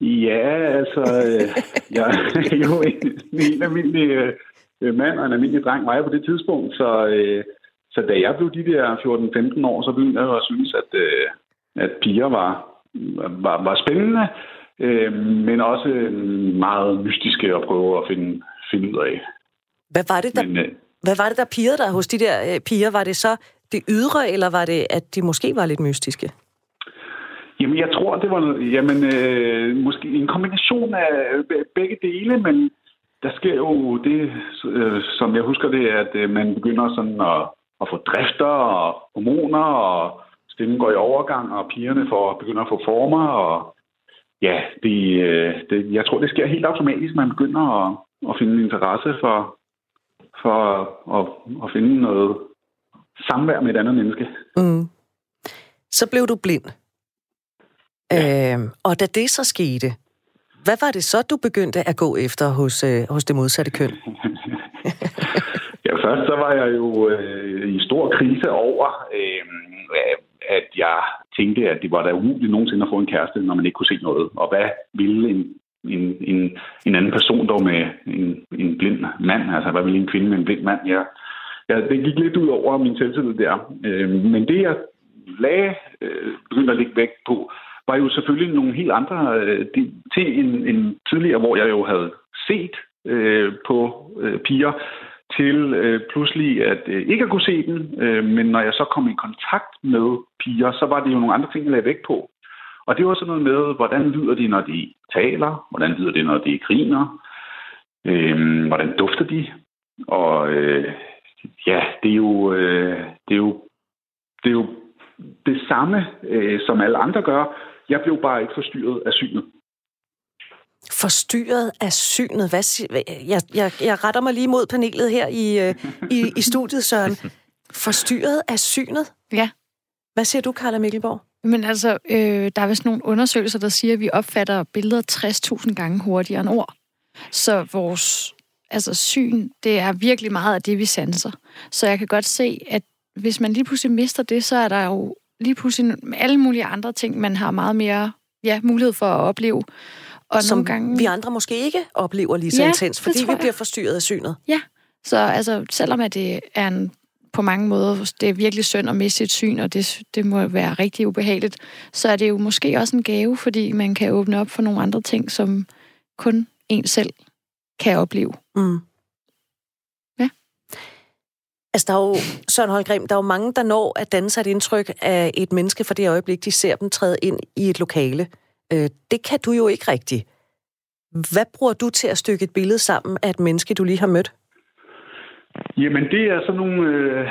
Ja, altså, øh, jeg er jo en, en almindelig øh, mand og en almindelig dreng var jeg på det tidspunkt, så, øh, så da jeg blev de der 14-15 år, så begyndte jeg at synes, at, øh, at piger var, var, var spændende øh, men også meget mystiske at prøve at finde, finde ud af. Hvad var det, der, men, øh, hvad var det, der pirrede dig hos de der øh, piger? Var det så det ydre, eller var det, at de måske var lidt mystiske? Jamen, jeg tror, det var jamen, øh, måske en kombination af begge dele, men der sker jo det, øh, som jeg husker det, at øh, man begynder sådan at, at få drifter og hormoner, og stemmen går i overgang, og pigerne får, begynder at få former, og ja, det, øh, det, jeg tror, det sker helt automatisk, man begynder at, at finde interesse for, for at, at finde noget samvær med et andet menneske. Mm. Så blev du blind. Ja. Øh, og da det så skete, hvad var det så, du begyndte at gå efter hos, øh, hos det modsatte køn? ja, først så var jeg jo øh, i stor krise over, øh, tænkte, at det var da umuligt nogensinde at få en kæreste, når man ikke kunne se noget. Og hvad ville en, en, en, en anden person dog med en, en blind mand? Altså, hvad ville en kvinde med en blind mand? Ja, ja, det gik lidt ud over min selvtillid der. Øh, men det, jeg lagde, øh, begyndte at lægge vægt på, var jo selvfølgelig nogle helt andre øh, ting end, end tidligere, hvor jeg jo havde set øh, på øh, piger til øh, pludselig at øh, ikke at kunne se den. Øh, men når jeg så kom i kontakt med piger, så var det jo nogle andre ting, jeg lagde vægt på. Og det var sådan noget med, hvordan lyder de, når de taler? Hvordan lyder det, når de griner? Øh, hvordan dufter de? Og øh, ja, det er jo, øh, det er jo, det er jo det samme, øh, som alle andre gør. Jeg blev bare ikke forstyrret af synet. Forstyrret af synet? Hvad, jeg, jeg, jeg retter mig lige mod panelet her i, øh, i, i studiet, Søren. Forstyrret af synet? Ja. Hvad siger du, Carla Mikkelborg? Men altså, øh, der er vist nogle undersøgelser, der siger, at vi opfatter billeder 60.000 gange hurtigere end ord. Så vores altså, syn, det er virkelig meget af det, vi sanser. Så jeg kan godt se, at hvis man lige pludselig mister det, så er der jo lige pludselig alle mulige andre ting, man har meget mere ja, mulighed for at opleve. Og Som nogle gange... vi andre måske ikke oplever lige så ja, intens, fordi vi bliver forstyrret af synet. Ja, så altså, selvom at det er en på mange måder, det er virkelig synd at miste et syn, og det, det må være rigtig ubehageligt, så er det jo måske også en gave, fordi man kan åbne op for nogle andre ting, som kun en selv kan opleve. Mm. Ja. Altså, der er jo, Søren Holgrim, der er jo mange, der når at danne sig et indtryk af et menneske for det øjeblik, de ser dem træde ind i et lokale. Øh, det kan du jo ikke rigtigt. Hvad bruger du til at stykke et billede sammen af et menneske, du lige har mødt? Jamen, det er sådan nogle... Øh,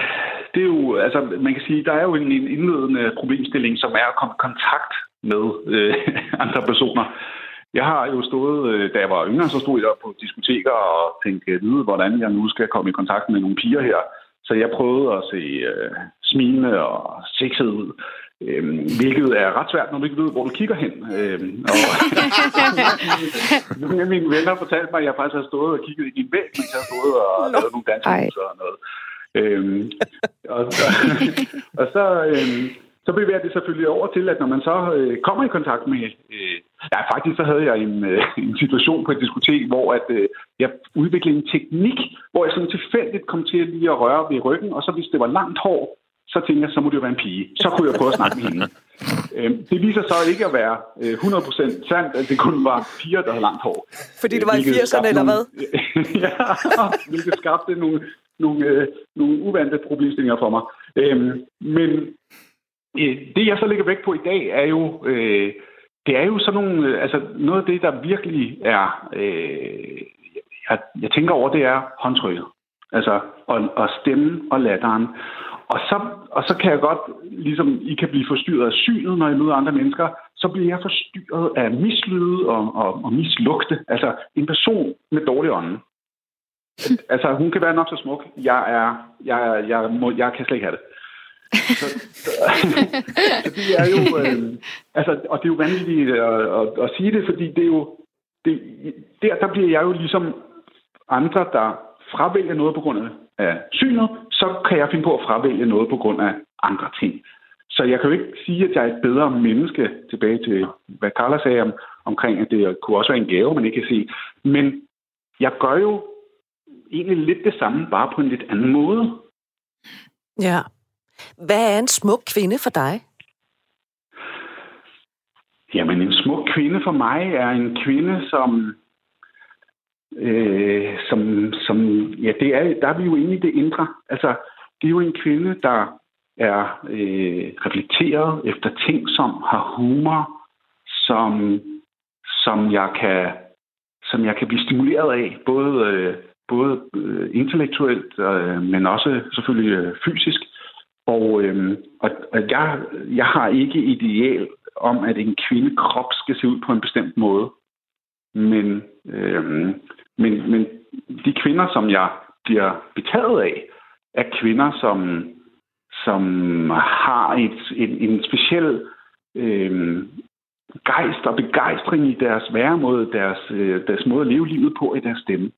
det er jo, altså, man kan sige, der er jo en, en indledende problemstilling, som er at komme i kontakt med øh, andre personer. Jeg har jo stået, øh, da jeg var yngre, så stod jeg på diskoteker og tænkte, vide, hvordan jeg nu skal komme i kontakt med nogle piger her. Så jeg prøvede at se øh, smilende og sexet ud. Øhm, hvilket er ret svært, når du ikke ved, hvor du kigger hen. Øhm, og nogle af mine venner fortalte mig, at jeg faktisk har stået og kigget i en væg, mens jeg har stået og lavet nogle dansemoves og noget. Øhm, og så, og så, øhm, så bevæger det selvfølgelig over til, at når man så øh, kommer i kontakt med... Øh, ja, faktisk så havde jeg en, øh, en situation på et diskotek, hvor at, øh, jeg udviklede en teknik, hvor jeg sådan tilfældigt kom til at lige at røre ved ryggen, og så hvis det var langt hår, så tænkte jeg, så må det jo være en pige. Så kunne jeg prøve at snakke med hende. Øhm, det viser så ikke at være 100% øh, sandt, at det kun var piger, der havde langt hår. Fordi det var i 80'erne, eller hvad? ja, hvilket skabte nogle, nogle, øh, nogle uvante problemstillinger for mig. Øhm, men øh, det, jeg så lægger vægt på i dag, er jo... det er jo sådan nogle... altså noget af det, der virkelig er... jeg, jeg tænker over, det er håndtrykket. Altså, og, og stemmen og latteren. Og så, og så kan jeg godt, ligesom I kan blive forstyrret af synet, når I møder andre mennesker, så bliver jeg forstyrret af mislyde og, og, og mislugte. Altså en person med dårlig ånde. altså hun kan være nok så smuk. Jeg er, jeg, jeg, må, jeg kan slet ikke have det. så, så, så det er jo, øh, altså, og det er jo vanvittigt at, at, at sige det, fordi det er jo, det, der, der bliver jeg jo ligesom andre, der fravælger noget på grund af synet, så kan jeg finde på at fravælge noget på grund af andre ting. Så jeg kan jo ikke sige, at jeg er et bedre menneske tilbage til, hvad Carla sagde om, omkring, at det kunne også være en gave, man ikke kan se. Men jeg gør jo egentlig lidt det samme, bare på en lidt anden måde. Ja. Hvad er en smuk kvinde for dig? Jamen, en smuk kvinde for mig er en kvinde, som øh, som, som, ja, det er, der er vi jo inde i det indre. Altså, det er jo en kvinde, der er øh, reflekteret efter ting, som har humor, som, som, jeg, kan, som jeg kan blive stimuleret af, både, øh, både øh, intellektuelt, øh, men også selvfølgelig øh, fysisk. Og, øh, og, og jeg, jeg har ikke ideal om, at en kvindekrop skal se ud på en bestemt måde. Men, øh, men, men de kvinder, som jeg bliver betaget af, er kvinder, som, som har et, en, en speciel øh, gejst og begejstring i deres væremåde, deres, øh, deres måde at leve livet på i deres stemme.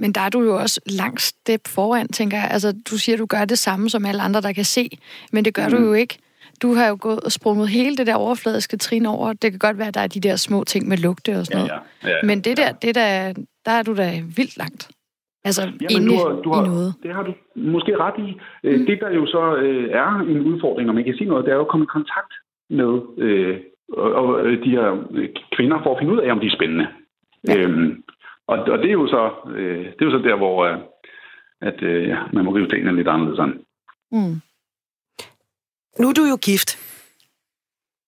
Men der er du jo også langt step foran, tænker jeg. Altså, du siger, du gør det samme som alle andre, der kan se, men det gør mm. du jo ikke du har jo gået og sprunget hele det der overfladiske trin over. Det kan godt være, at der er de der små ting med lugte og sådan noget. Ja, ja. Men det der, det der, der er du da vildt langt. Altså, Jamen, inde du har, du har, i noget. Det har du måske ret i. Øh, mm. Det, der jo så øh, er en udfordring, når man kan sige noget, det er jo at komme i kontakt med øh, og, og øh, de her øh, kvinder for at finde ud af, om de er spændende. Ja. Øhm, og, og det er jo så øh, det er jo så der, hvor, øh, at øh, ja, man må rive tingene lidt anderledes an. Mm. Nu er du jo gift.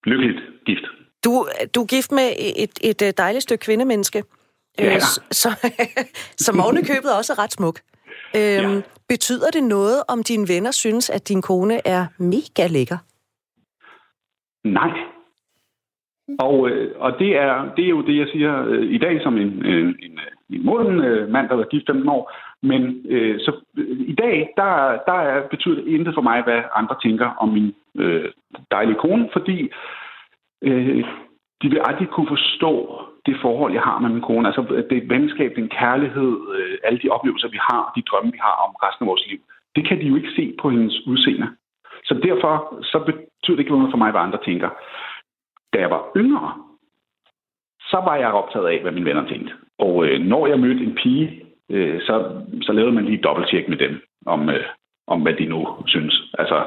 Lykkeligt gift. Du, du er gift med et, et øh, dejligt stykke kvindemenneske, Ja. øh, som, som ovenikøbet også er ret smuk. Øhm, Ja. Betyder det noget, om dine venner synes, at din kone er mega lækker? Nej. Og, øh, og det, er, det er jo det, jeg siger øh, i dag som en, øh, en, øh, en moden øh, mand, der været gift 15 år. Men øh, så, øh, i dag, der, der er, betyder det intet for mig, hvad andre tænker om min øh, dejlige kone, fordi øh, de vil aldrig kunne forstå det forhold, jeg har med min kone. Altså det venskab, den kærlighed, øh, alle de oplevelser, vi har, de drømme, vi har om resten af vores liv. Det kan de jo ikke se på hendes udseende. Så derfor så betyder det ikke noget for mig, hvad andre tænker. Da jeg var yngre, så var jeg optaget af, hvad mine venner tænkte. Og øh, når jeg mødte en pige, øh, så, så lavede man lige et dobbelttjek med dem, om, øh, om hvad de nu synes. Altså,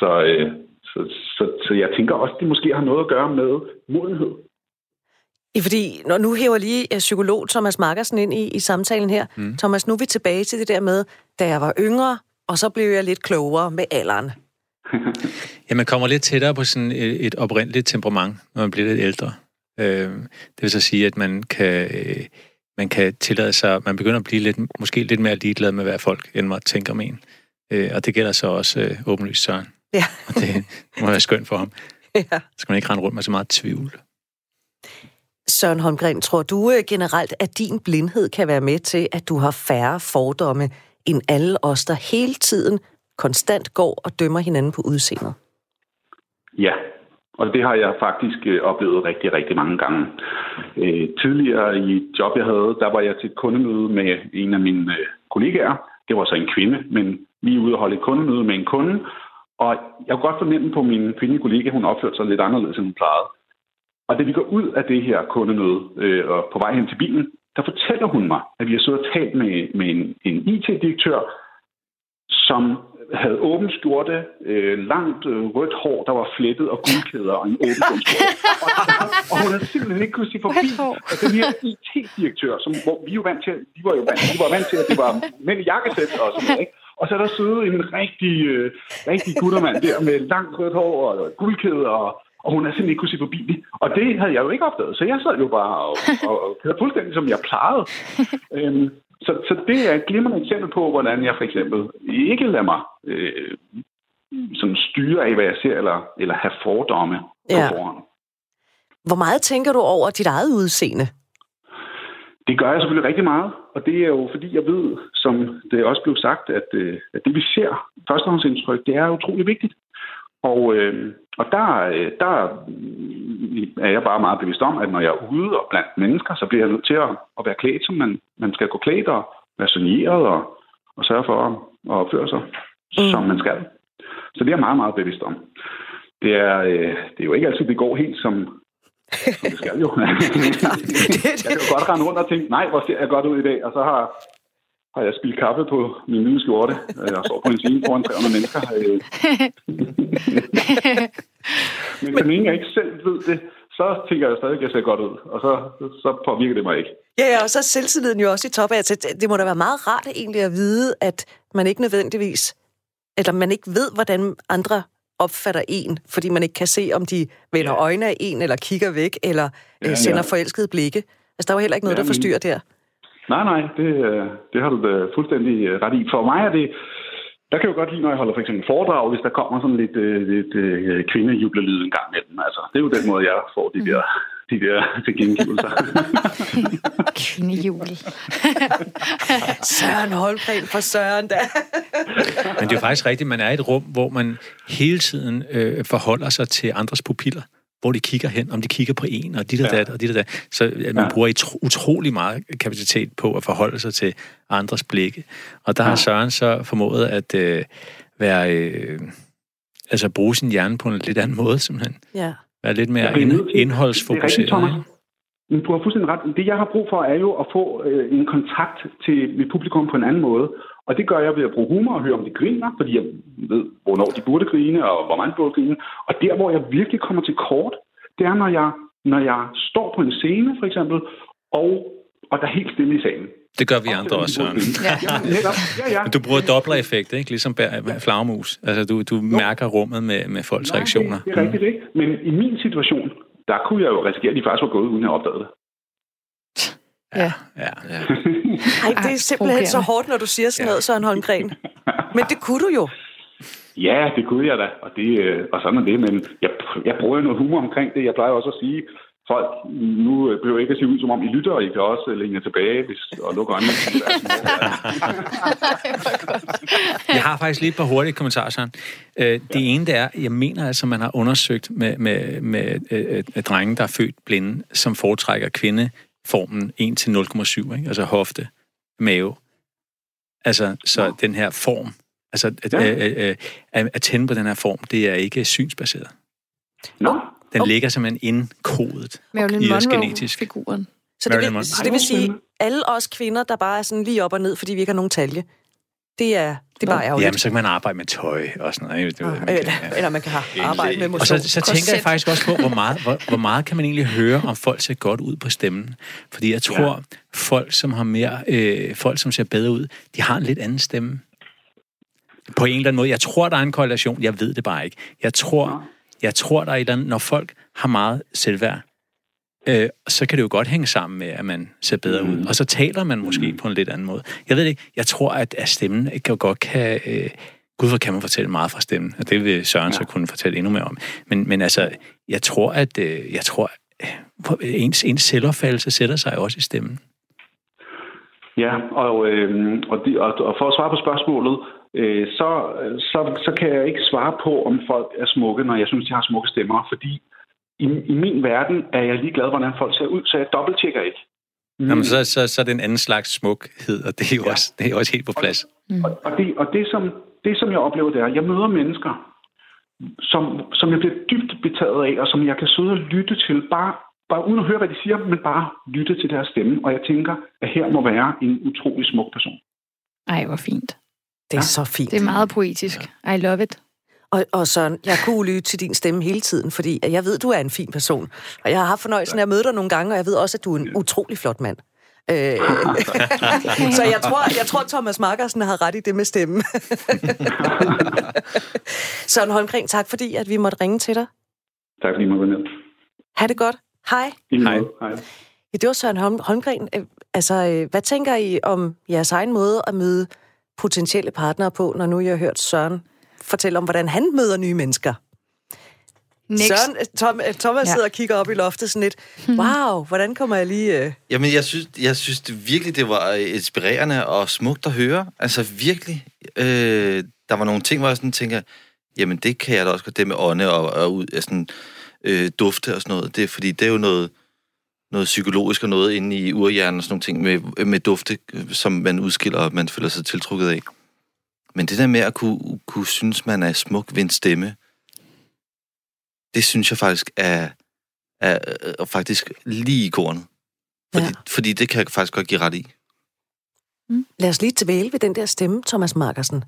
så, øh, så, så, så jeg tænker også, at det måske har noget at gøre med modenhed. Ja, fordi når nu hæver lige øh, psykolog Thomas Markersen ind i, i samtalen her. Mm. Thomas, nu er vi tilbage til det der med, da jeg var yngre, og så blev jeg lidt klogere med alderen. Ja, man kommer lidt tættere på sådan et, et oprindeligt temperament, når man bliver lidt ældre. Øh, det vil så sige, at man kan, øh, man kan tillade sig, man begynder at blive lidt, måske lidt mere ligeglad med, hvad folk end måtte tænke om en. Øh, og det gælder så også øh, åbenlyst Søren. Ja. Og det må være skønt for ham. ja. Så skal man ikke rende rundt med så meget tvivl. Søren Holmgren, tror du øh, generelt, at din blindhed kan være med til, at du har færre fordomme end alle os, der hele tiden konstant går og dømmer hinanden på udseendet? Ja, og det har jeg faktisk øh, oplevet rigtig, rigtig mange gange. Øh, tidligere i et job, jeg havde, der var jeg til et kundemøde med en af mine øh, kollegaer. Det var så en kvinde, men vi er ude og holde et kundemøde med en kunde. Og jeg kunne godt fornemme på min kvindelige kollega, hun opførte sig lidt anderledes, end hun plejede. Og da vi går ud af det her kundemøde øh, og på vej hen til bilen, der fortæller hun mig, at vi har siddet og talt med, med en, en IT-direktør, som havde åben skjorte, øh, langt øh, rødt hår, der var flettet og guldkæder og en åben skjorte. og, og, og hun havde simpelthen ikke kunne sige forbi, at den her IT-direktør, som hvor vi, jo vant til, vi var jo vant, vi var vant til, at det var mænd i jakkesæt og sådan noget, ikke? Og så er der siddet en rigtig, øh, rigtig guttermand der med langt rødt hår og guldkæder, og, og hun har simpelthen ikke kunne se forbi det. Og det havde jeg jo ikke opdaget, så jeg sad jo bare og, og, og kørte fuldstændig, som jeg plejede. Øhm, så, så det er et glimrende eksempel på, hvordan jeg for eksempel ikke lader mig øh, sådan styre af, hvad jeg ser, eller, eller have fordomme på Ja. forhånd. Hvor meget tænker du over dit eget udseende? Det gør jeg selvfølgelig rigtig meget, og det er jo fordi, jeg ved, som det også blev sagt, at, øh, at det vi ser, førstehåndsindtryk, det er utrolig vigtigt. Og, øh, og der, øh, der øh, er jeg bare meget bevidst om, at når jeg er ude og blandt mennesker, så bliver jeg nødt til at, at være klædt, som man, man skal gå klædt og være soneret og, og sørge for at, at opføre sig, mm. som man skal. Så det er jeg meget, meget bevidst om. Det er, øh, det er jo ikke altid, det går helt som, som det skal jo. jeg kan jo godt rende rundt og tænke, nej, hvor ser jeg godt ud i dag, og så har, har jeg spildt kaffe på min nye skjorte, øh, og står på en scene foran 300 mennesker. øh. Men så længe jeg ikke selv ved det, så tænker jeg stadig, at jeg ser godt ud, og så, så påvirker det mig ikke. Ja, ja, og så er selvtilliden jo også i top af. Det- det må da være meget rart egentlig at vide, at man ikke nødvendigvis, eller man ikke ved, hvordan andre opfatter en, fordi man ikke kan se, om de vender Ja. øjne af en, eller kigger væk, eller Ja, ja, sender ja. forelskede blikke. Altså, der er jo heller ikke noget, Ja, der forstyrrer der. Nej, nej, det, øh, det har du da fuldstændig øh, ret i. For mig er det, der kan jeg jo godt lide, når jeg holder for eksempel foredrag, hvis der kommer sådan lidt, øh, lidt øh, kvindejublerlyd en gang imellem. Altså, det er jo den måde, jeg får de der, de der tilkendegivelser. Kvindehjul. Søren Holmgren for Søren, da. Men det er jo faktisk rigtigt, man er i et rum, hvor man hele tiden øh, forholder sig til andres pupiller hvor de kigger hen, om de kigger på en, og dit og Ja. dat, og dit og dat. Så at man Ja. bruger utro- utrolig meget kapacitet på at forholde sig til andres blikke. Og der har Søren så formået at øh, være... Øh, altså bruge sin hjerne på en lidt anden måde, simpelthen. Ja. Være lidt mere ind, Det er indholdsfokuseret. rigtigt? Men du har fuldstændig ret. Det, jeg har brug for, er jo at få øh, en kontakt til mit publikum på en anden måde. Og det gør jeg ved at bruge humor og høre, om de griner, fordi jeg ved, hvornår de burde grine, og hvor meget de burde grine. Og der, hvor jeg virkelig kommer til kort, det er, når jeg, når jeg står på en scene, for eksempel, og, og der er helt stille i salen. Det gør vi andre også, Søren. Ja. Ja, ja. Men du bruger dobbler-effekt, ikke? Ligesom flagermus. Altså, du, du mærker rummet med, med folks Nej, reaktioner. Det, det er rigtigt, ikke? Men i min situation, der kunne jeg jo risikere, at de faktisk var gået, uden at jeg opdagede det. Ja. Ja. Ja. Ej, det er simpelthen så hårdt, når du siger sådan noget, Søren Holmgren. Men det kunne du jo. Ja, det kunne jeg da, og, det, øh, og sådan er det, men jeg, jeg bruger jo noget humor omkring det. Jeg plejer også at sige, folk, nu øh, behøver ikke at se ud, som om I lytter, og I kan også læne jer tilbage hvis, og lukke øjnene. Jeg har faktisk lige et par hurtige kommentarer, Søren. Øh, det ene, det er, jeg mener altså, man har undersøgt med, med, med øh, øh, drenge, der er født blinde, som foretrækker kvindeformen 1 til 0,7, ikke? altså hofte, mave. Altså, så Nå. den her form, altså at, Ja. øh, øh, at, at tænde på den her form, det er ikke synsbaseret. Nå, Den Okay. ligger simpelthen indkodet Marilyn i os genetisk. Monroe-figuren. Så det vil, så det vil sige, alle os kvinder, der bare er sådan lige op og ned, fordi vi ikke har nogen talje, det er, det er bare ærgerligt. Jamen, så kan man arbejde med tøj og sådan noget. Det, ved man kan- eller, eller man kan have arbejde med Og motion. så, så tænker jeg faktisk også på, hvor meget, hvor, hvor meget kan man egentlig høre, om folk ser godt ud på stemmen. Fordi jeg tror, ja. folk, som har mere, øh, folk, som ser bedre ud, de har en lidt anden stemme. På en eller anden måde. Jeg tror, der er en korrelation. Jeg ved det bare ikke. Jeg tror, jeg tror der er et andet, når folk har meget selvværd, øh, så kan det jo godt hænge sammen med, at man ser bedre ud. Og så taler man måske på en lidt anden måde. Jeg ved det ikke. Jeg tror, at, at stemmen jo godt kan... Øh, Gud, hvor kan man fortælle meget fra stemmen, og det vil Søren ja. så kunne fortælle endnu mere om. Men, men altså, jeg tror, at øh, jeg tror, øh, ens, ens selvopfattelse sætter sig også i stemmen. Ja, og, øh, og, de, og, og for at svare på spørgsmålet, øh, så, så, så kan jeg ikke svare på, om folk er smukke, når jeg synes, de har smukke stemmer, fordi i, i min verden er jeg ligeglad, hvordan folk ser ud, så jeg dobbelttjekker ikke. Mm. Jamen, så, så, så er det en anden slags smukhed, og det er jo, ja. også, det er også helt på plads. Og, og, det, og det, som, det, som jeg oplever, det er, at jeg møder mennesker, som, som jeg bliver dybt betaget af, og som jeg kan sidde og lytte til, bare, bare uden at høre, hvad de siger, men bare lytte til deres stemme. Og jeg tænker, at her må være en utrolig smuk person. Ej, hvor fint. Det er så fint. Det er meget poetisk. I love it. Og, og Søren, jeg kunne lytte til din stemme hele tiden, fordi jeg ved, du er en fin person. Og jeg har haft fornøjelsen af at møde dig nogle gange, og jeg ved også, at du er en utrolig flot mand. Øh, så jeg tror, jeg tror, Thomas Markersen har ret i det med stemmen. Søren Holmgren, tak fordi, at vi måtte ringe til dig. Tak fordi I måtte være med. Ha' det godt. Hej. Hej. Ja, det var Søren Holm- Holmgren. Øh, Altså, øh, hvad tænker I om jeres egen måde at møde potentielle partnere på, når nu I har hørt Søren fortælle om, hvordan han møder nye mennesker? Next. Søren, øh, Tom, øh, Thomas Ja. sidder og kigger op i loftet sådan lidt, wow, hvordan kommer jeg lige... Øh... Jamen, jeg synes, jeg synes det virkelig, det var øh, inspirerende og smukt at høre. Altså, virkelig. Øh, der var nogle ting, hvor jeg sådan tænker, jamen, det kan jeg da også godt, det med ånde og, og ud, af sådan, øh, dufte og sådan noget. Det er, fordi det er jo noget, noget psykologisk og noget inde i urhjernen og sådan nogle ting med, med dufte, som man udskiller, og man føler sig tiltrukket af. Men det der med at kunne, kunne synes, man er smuk ved en stemme, det synes jeg faktisk er, er, er faktisk lige i kornet. Fordi, Ja. fordi det kan jeg faktisk godt give ret i. Lad os lige tilbage ved den der stemme, Thomas Markersen.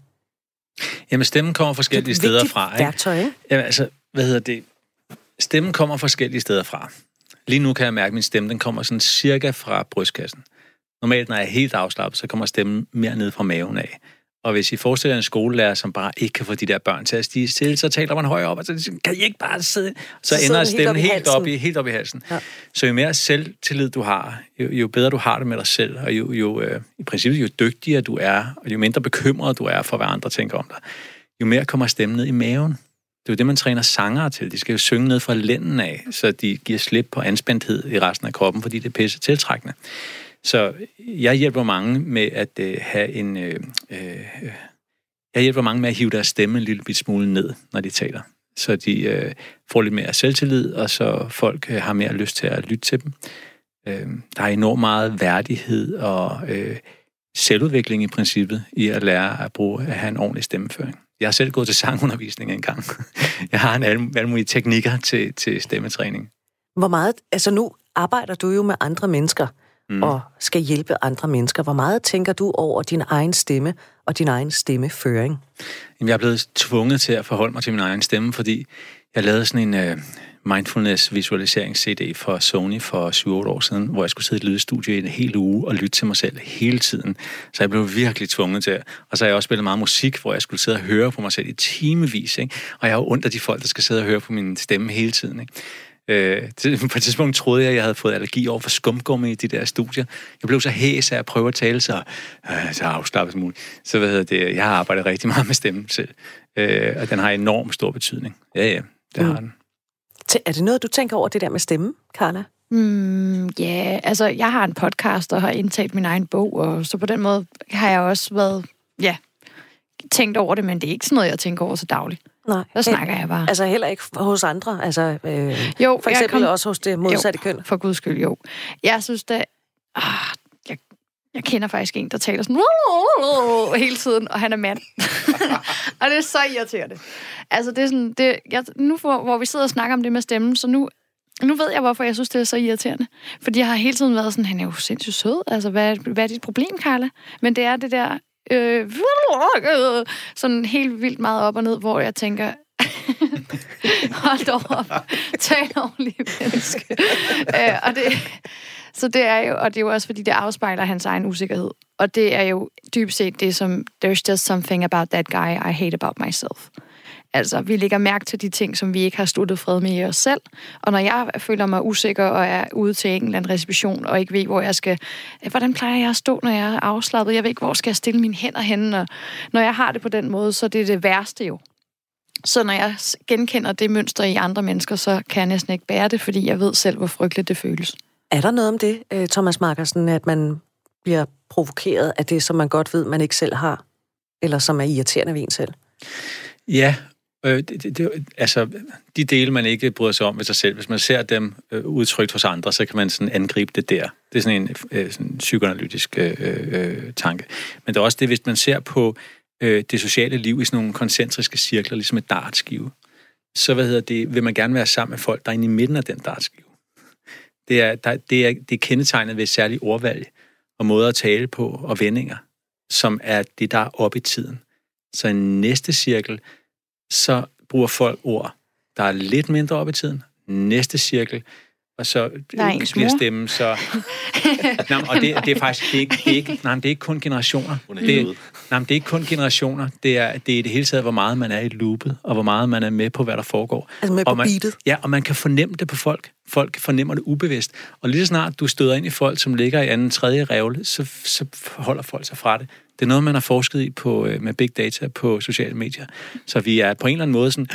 Jamen, stemmen kommer forskellige steder fra. Ikke? værktøj, ikke? Jamen, altså, hvad hedder det? Stemmen kommer forskellige steder fra. Lige nu kan jeg mærke, at min stemme den kommer sådan cirka fra brystkassen. Normalt, når jeg er helt afslappet, så kommer stemmen mere ned fra maven af. Og hvis I forestiller en skolelærer, som bare ikke kan få de der børn til at stige stille, så taler man højere op, og så siger, kan I ikke bare sidde? Så, Så ender den helt stemmen op helt, op, i, helt op i halsen. Ja. Så jo mere selvtillid du har, jo, jo bedre du har det med dig selv, og jo, jo øh, i princippet jo dygtigere du er, og jo mindre bekymret du er for, hvad andre tænker om dig, jo mere kommer stemmen ned i maven. Det er jo det, man træner sangere til. De skal jo synge ned fra lænden af, så de giver slip på anspændthed i resten af kroppen, fordi det er pisse tiltrækkende. Så jeg hjælper mange med at øh, have en... Øh, øh, jeg hjælper mange med at hive deres stemme en lille bit smule ned, når de taler. Så de øh, får lidt mere selvtillid, og så folk øh, har mere lyst til at lytte til dem. Øh, der er enormt meget værdighed og øh, selvudvikling i princippet i at lære at bruge at have en ordentlig stemmeføring. Jeg har selv gået til sangundervisning engang. Jeg har en alle, alle mulige teknikker til, til stemmetræning. Hvor meget, altså nu arbejder du jo med andre mennesker, mm. Og skal hjælpe andre mennesker. Hvor meget tænker du over din egen stemme og din egen stemmeføring? Jamen, jeg er blevet tvunget til at forholde mig til min egen stemme, fordi jeg lavede sådan en, øh, mindfulness visualiserings CD for Sony for 7-8 år siden, hvor jeg skulle sidde i et lydstudie i en hel uge og lytte til mig selv hele tiden. Så jeg blev virkelig tvunget til Og så har jeg også spillet meget musik, hvor jeg skulle sidde og høre på mig selv i timevis. Ikke? Og jeg har jo ondt af de folk, der skal sidde og høre på min stemme hele tiden. Ikke? Øh, på et tidspunkt troede jeg, at jeg havde fået allergi over for skumgummi i de der studier. Jeg blev så hæs af at prøve at tale så, øh, så afslappet som muligt. Så hvad hedder det, jeg har arbejdet rigtig meget med stemmen selv, øh, og den har enormt stor betydning. Ja, ja, det mm. har den. Er det noget, du tænker over, det der med stemme, Carla? Mm, ja, yeah. altså jeg har en podcast og har indtalt min egen bog, og så på den måde har jeg også været, ja, tænkt over det, men det er ikke sådan noget, jeg tænker over så dagligt. Nej. Så snakker jeg bare. Altså heller ikke hos andre? Altså, øh, jo, for eksempel kom... også hos det modsatte jo, køn? for guds skyld, jo. Jeg synes, det... Ah, jeg, kender faktisk en, der taler sådan hele tiden, og han er mand. og det er så irriterende. Altså, det er sådan... Det, jeg, nu hvor, hvor vi sidder og snakker om det med stemmen, så nu nu ved jeg, hvorfor jeg synes, det er så irriterende. Fordi jeg har hele tiden været sådan, han er jo sindssygt sød. Altså, hvad, hvad er dit problem, Carla? Men det er det der øh, sådan helt vildt meget op og ned, hvor jeg tænker, hold op, tal ordentligt menneske. øh, og det, så det er jo, og det er jo også, fordi det afspejler hans egen usikkerhed. Og det er jo dybest set det, som, there's just something about that guy I hate about myself. Altså, vi lægger mærke til de ting, som vi ikke har sluttet fred med i os selv. Og når jeg føler mig usikker og er ude til en eller anden reception, og ikke ved, hvor jeg skal... Øh, hvordan plejer jeg at stå, når jeg er afslappet? Jeg ved ikke, hvor skal jeg stille mine hænder henne? Og når jeg har det på den måde, så det er det værste jo. Så når jeg genkender det mønster i andre mennesker, så kan jeg næsten ikke bære det, fordi jeg ved selv, hvor frygteligt det føles. Er der noget om det, øh, Thomas Markersen, at man bliver provokeret af det, som man godt ved, man ikke selv har? Eller som er irriterende ved en selv? Ja, Øh, det, det, det, altså, de dele, man ikke bryder sig om ved sig selv, hvis man ser dem øh, udtrykt hos andre, så kan man sådan angribe det der. Det er sådan en øh, sådan psykoanalytisk øh, øh, tanke. Men det er også det, hvis man ser på øh, det sociale liv i sådan nogle koncentriske cirkler, ligesom et dartskive, så hvad hedder det, vil man gerne være sammen med folk, der er inde i midten af den dartskive. Det er, der, det er, det er kendetegnet ved et særligt ordvalg og måder at tale på og vendinger, som er det, der er oppe i tiden. Så en næste cirkel, så bruger folk ord, der er lidt mindre op i tiden. Næste cirkel, og så bliver stemmen så... nej, og det, det er faktisk det er ikke, det er ikke, nej, det er ikke kun generationer. Det, nej, det er ikke kun generationer. Det er, det er i det hele taget, hvor meget man er i loopet, og hvor meget man er med på, hvad der foregår. Altså med og man, beatet? Ja, og man kan fornemme det på folk. Folk fornemmer det ubevidst. Og lige så snart du støder ind i folk, som ligger i anden, tredje revle, så, så holder folk sig fra det. Det er noget, man har forsket i på, øh, med big data på sociale medier. Så vi er på en eller anden måde sådan,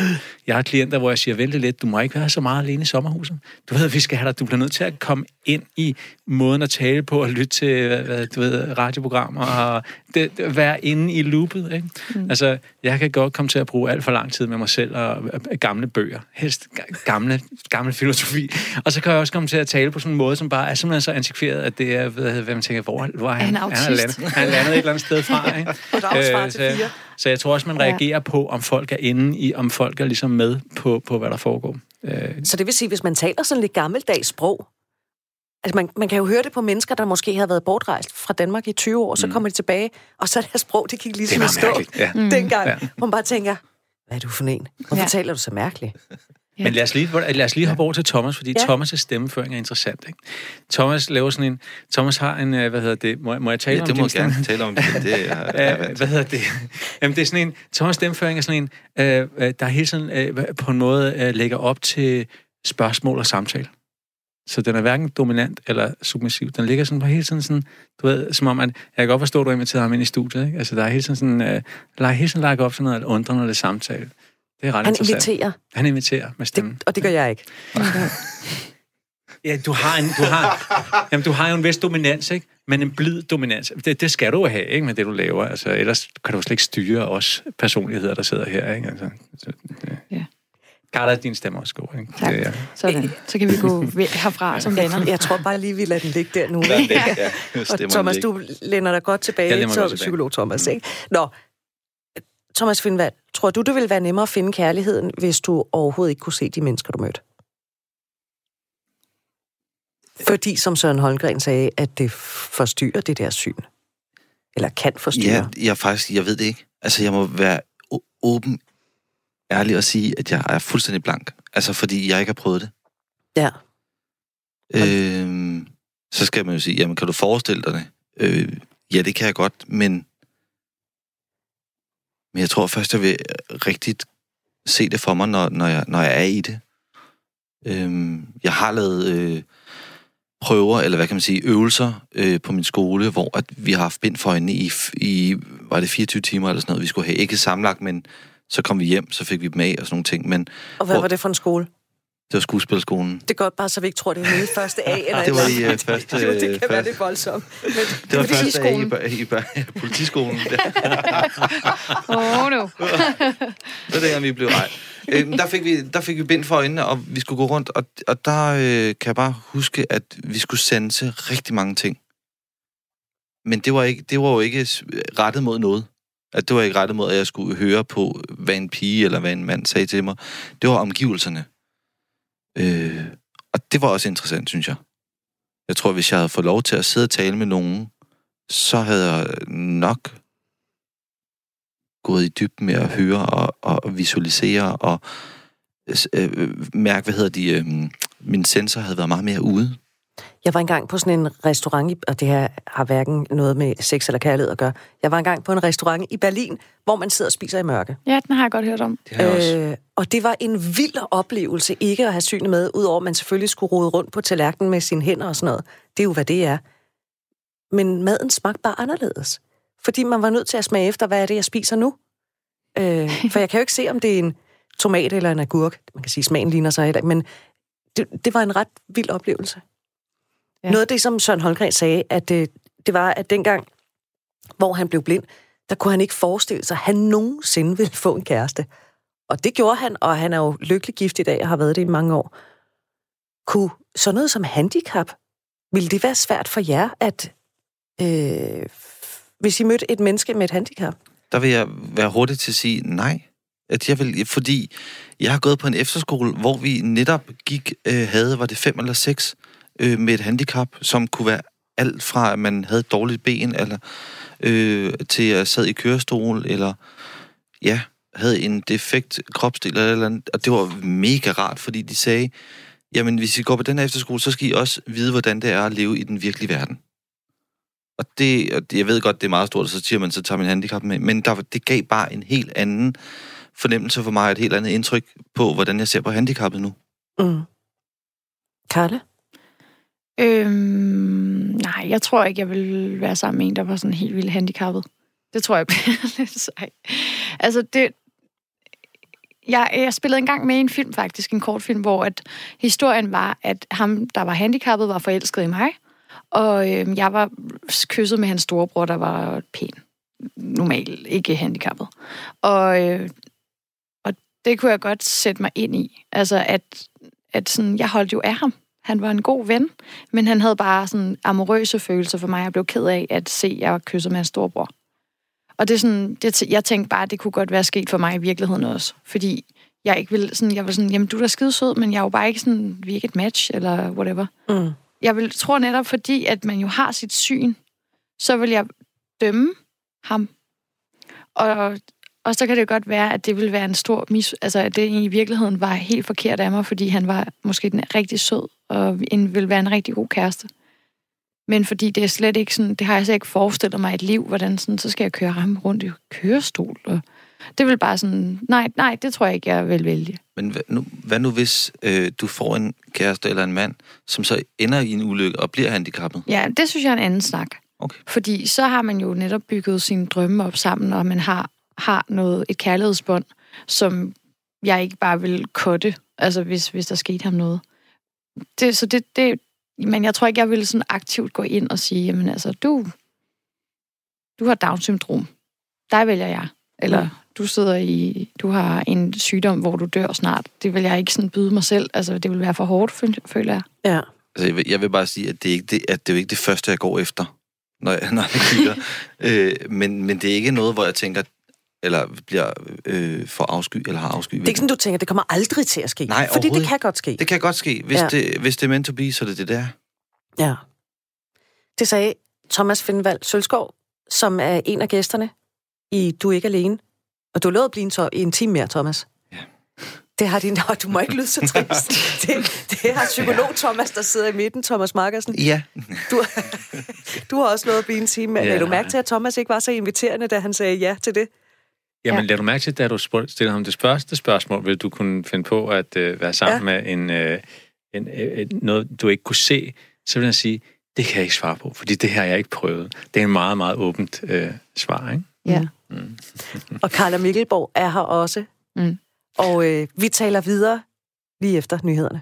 jeg har klienter, hvor jeg siger, vælge lidt, du må ikke være så meget alene i sommerhuset. Du ved, vi skal have dig, du bliver nødt til at komme ind i måden at tale på og lytte til hvad, du ved, radioprogrammer og det, det, være inde i loopet. Ikke? Mm. Altså, jeg kan godt komme til at bruge alt for lang tid med mig selv og, og gamle bøger. Helst gamle, gamle filosofi. Og så kan jeg også komme til at tale på sådan en måde, som bare er simpelthen så antikveret, at det er, hvad man tænker, hvor, hvor er han? Er han, han, er landet, han er landet et eller andet sted fra. Ikke? øh, så, så jeg tror også, man reagerer ja. på, om folk er inde i, om folk er ligesom med på, på hvad der foregår. Øh. Så det vil sige, hvis man taler sådan lidt gammeldags sprog, Altså man, man kan jo høre det på mennesker, der måske har været bortrejst fra Danmark i 20 år, så mm. kommer de tilbage, og så er deres sprog, det gik ligesom i stå ja. dengang. Ja. Hvor man bare tænker, hvad er du for en? Hvorfor ja. taler du så mærkeligt? Ja. Men lad os lige, lad os lige hoppe over til Thomas, fordi ja. Thomas' stemmeføring er interessant. Ikke? Thomas laver sådan en... Thomas har en... Øh, hvad hedder det? Må, må jeg tale ja, om det må jeg gerne tale om. Det, det er, hvad hedder det? Jamen, det er sådan en... Thomas' stemmeføring er sådan en, øh, øh, der hele tiden øh, på en måde øh, lægger op til spørgsmål og samtale. Så den er hverken dominant eller submissiv. Den ligger sådan på hele tiden sådan, du ved, som om, at jeg kan godt forstå, at du har inviteret ham ind i studiet, ikke? Altså, der er hele tiden sådan, øh, der er hele tiden lagt op sådan noget undrende, når det samtale. Det er ret Han inviterer. Han inviterer med stemmen. Det, og det gør jeg ikke. ja, du har, en, du, har, jamen, du har jo en vis dominans, ikke? Men en blid dominans. Det, det skal du have, ikke? Med det, du laver. Altså, ellers kan du slet ikke styre os personligheder, der sidder her, ikke? Altså, så, det. Ja. Carla, din stemme også god. Ikke? Tak. Det, ja. Sådan. Så kan vi gå herfra som venner. Jeg tror bare lige, vi lader den ligge der nu. Ikke? ja. Og Thomas, du lænder dig godt tilbage til psykolog Thomas. Ikke? Nå, Thomas Findvald, tror du, det ville være nemmere at finde kærligheden, hvis du overhovedet ikke kunne se de mennesker, du mødte? Fordi, som Søren Holmgren sagde, at det forstyrrer det der syn. Eller kan forstyrre. Ja, jeg faktisk, jeg ved det ikke. Altså, jeg må være åben ærlig at sige, at jeg er fuldstændig blank. Altså, fordi jeg ikke har prøvet det. Ja. Øh, så skal man jo sige, jamen, kan du forestille dig det? Øh, ja, det kan jeg godt, men... Men jeg tror først, jeg vil rigtigt se det for mig, når, når, jeg, når jeg er i det. Øh, jeg har lavet øh, prøver, eller hvad kan man sige, øvelser øh, på min skole, hvor at vi har haft bind for øjnene i, i, var det 24 timer eller sådan noget, vi skulle have. Ikke samlet, men så kom vi hjem, så fik vi dem af og sådan nogle ting. Men Og hvad Hvor- var det for en skole? Det var skuespilskolen. Det er godt bare, så vi ikke tror, det er i første A. Eller Det var i andet. første... Det, det kan være første- lidt voldsomt. Men Det var fordi første dag i, i, i politiskolen. Åh, oh, no. Det var dengang, vi blev ej. Øh, der, fik vi, der fik vi bind for øjnene, og vi skulle gå rundt, og, og der øh, kan jeg bare huske, at vi skulle sanse rigtig mange ting. Men det var, ikke, det var jo ikke rettet mod noget. At det var ikke rettet mod, at jeg skulle høre på, hvad en pige eller hvad en mand sagde til mig. Det var omgivelserne. Øh, og det var også interessant, synes jeg. Jeg tror, hvis jeg havde fået lov til at sidde og tale med nogen, så havde jeg nok gået i dybden med at høre og, og visualisere og øh, øh mærke, hvad hedder de, øh, min sensor havde været meget mere ude. Jeg var engang på sådan en restaurant, og det her har hverken noget med sex eller kærlighed at gøre. Jeg var engang på en restaurant i Berlin, hvor man sidder og spiser i mørke. Ja, den har jeg godt hørt om. Det har jeg også. Øh, og det var en vild oplevelse ikke at have synet med, udover at man selvfølgelig skulle rode rundt på tallerkenen med sine hænder og sådan noget. Det er jo, hvad det er. Men maden smagte bare anderledes. Fordi man var nødt til at smage efter, hvad er det, jeg spiser nu? Øh, for jeg kan jo ikke se, om det er en tomat eller en agurk. Man kan sige, smagen ligner sig heller men det, det var en ret vild oplevelse. Ja. Noget af det, som Søren Holgren sagde, at det, det var, at dengang, hvor han blev blind, der kunne han ikke forestille sig, at han nogensinde ville få en kæreste. Og det gjorde han, og han er jo lykkelig gift i dag og har været det i mange år. Kunne sådan noget som handicap, ville det være svært for jer, at øh, hvis I mødte et menneske med et handicap? Der vil jeg være hurtig til at sige nej. At jeg vil, fordi jeg har gået på en efterskole, hvor vi netop gik, øh, havde, var det fem eller seks, øh, med et handicap, som kunne være alt fra, at man havde et dårligt ben, eller øh, til at sad i kørestol, eller ja, havde en defekt kropsdel eller, eller andet. Og det var mega rart, fordi de sagde, jamen hvis I går på den her efterskole, så skal I også vide, hvordan det er at leve i den virkelige verden. Og det, og det- jeg ved godt, det er meget stort, og så siger man, så tager man handicap med. Men der, det gav bare en helt anden fornemmelse for mig, et helt andet indtryk på, hvordan jeg ser på handicappet nu. Mm. Karle? Øhm, nej, jeg tror ikke, jeg vil være sammen med en, der var sådan helt vildt handicappet. Det tror jeg bliver lidt sej. Altså, det... Jeg, jeg spillede engang med i en film, faktisk, en kortfilm, hvor at historien var, at ham, der var handicappet, var forelsket i mig, og øhm, jeg var kysset med hans storebror, der var pæn. Normal, ikke handicappet. Og, øh, og det kunne jeg godt sætte mig ind i. Altså, at, at sådan, jeg holdt jo af ham. Han var en god ven, men han havde bare sådan amorøse følelser for mig. Jeg blev ked af at se, at jeg var kysset med hans storebror. Og det er sådan, det, jeg tænkte bare, at det kunne godt være sket for mig i virkeligheden også. Fordi jeg ikke ville sådan, jeg var sådan, jamen du er da skide sød, men jeg er jo bare ikke sådan, vi er ikke et match, eller whatever. Mm. Jeg vil, tror netop, fordi at man jo har sit syn, så vil jeg dømme ham. Og, og så kan det godt være, at det vil være en stor mis... Altså, at det i virkeligheden var helt forkert af mig, fordi han var måske den rigtig sød, og en, vil være en rigtig god kæreste. Men fordi det er slet ikke sådan, det har jeg slet ikke forestillet mig et liv, hvordan sådan, så skal jeg køre ham rundt i kørestol. Og det vil bare sådan, nej, nej, det tror jeg ikke, jeg vil vælge. Men hvad nu, hvad nu hvis øh, du får en kæreste eller en mand, som så ender i en ulykke og bliver handicappet? Ja, det synes jeg er en anden snak. Okay. Fordi så har man jo netop bygget sine drømme op sammen, og man har, har noget, et kærlighedsbånd, som jeg ikke bare vil kotte, altså hvis, hvis der skete ham noget. Det, så det, det, men jeg tror ikke, jeg vil sådan aktivt gå ind og sige, jamen altså, du, du har Down-syndrom. Dig vælger jeg. Eller du sidder i, du har en sygdom, hvor du dør snart. Det vil jeg ikke sådan byde mig selv. Altså, det vil være for hårdt, føl- føler jeg. Ja. Altså, jeg vil, jeg vil bare sige, at det, er ikke det, at det er jo ikke det første, jeg går efter, når jeg, når jeg kigger. øh, men, men det er ikke noget, hvor jeg tænker, eller bliver øh, for afsky, eller har afsky. Det er ikke sådan, du tænker, det kommer aldrig til at ske. Nej, Fordi det kan godt ske. det kan godt ske. Hvis, Ja. ja. det, hvis det er meant to be, så er det det der. Ja. Det sagde Thomas Findvald Sølskov, som er en af gæsterne i Du er ikke alene. Og du lovede at blive en, to- en time mere, Thomas. Ja. Det har din... Nå, du må ikke lyde så trist. Det, det har psykolog Thomas, der sidder i midten, Thomas Markersen. Ja. Du, du har også noget at blive en time. Men Ja. ja. du mærke til, at Thomas ikke var så inviterende, da han sagde ja til det? Jamen, Ja. lad du mærke til, da du stillede ham det første spørgsmål, vil du kunne finde på at øh, være sammen ja. med en, øh, en, øh, noget, du ikke kunne se, så vil jeg sige, det kan jeg ikke svare på, fordi det her har jeg ikke prøvet. Det er en meget, meget åbent øh, svar, ikke? Ja. Og Carla Mikkelborg er her også. Mm. Og øh, vi taler videre lige efter nyhederne.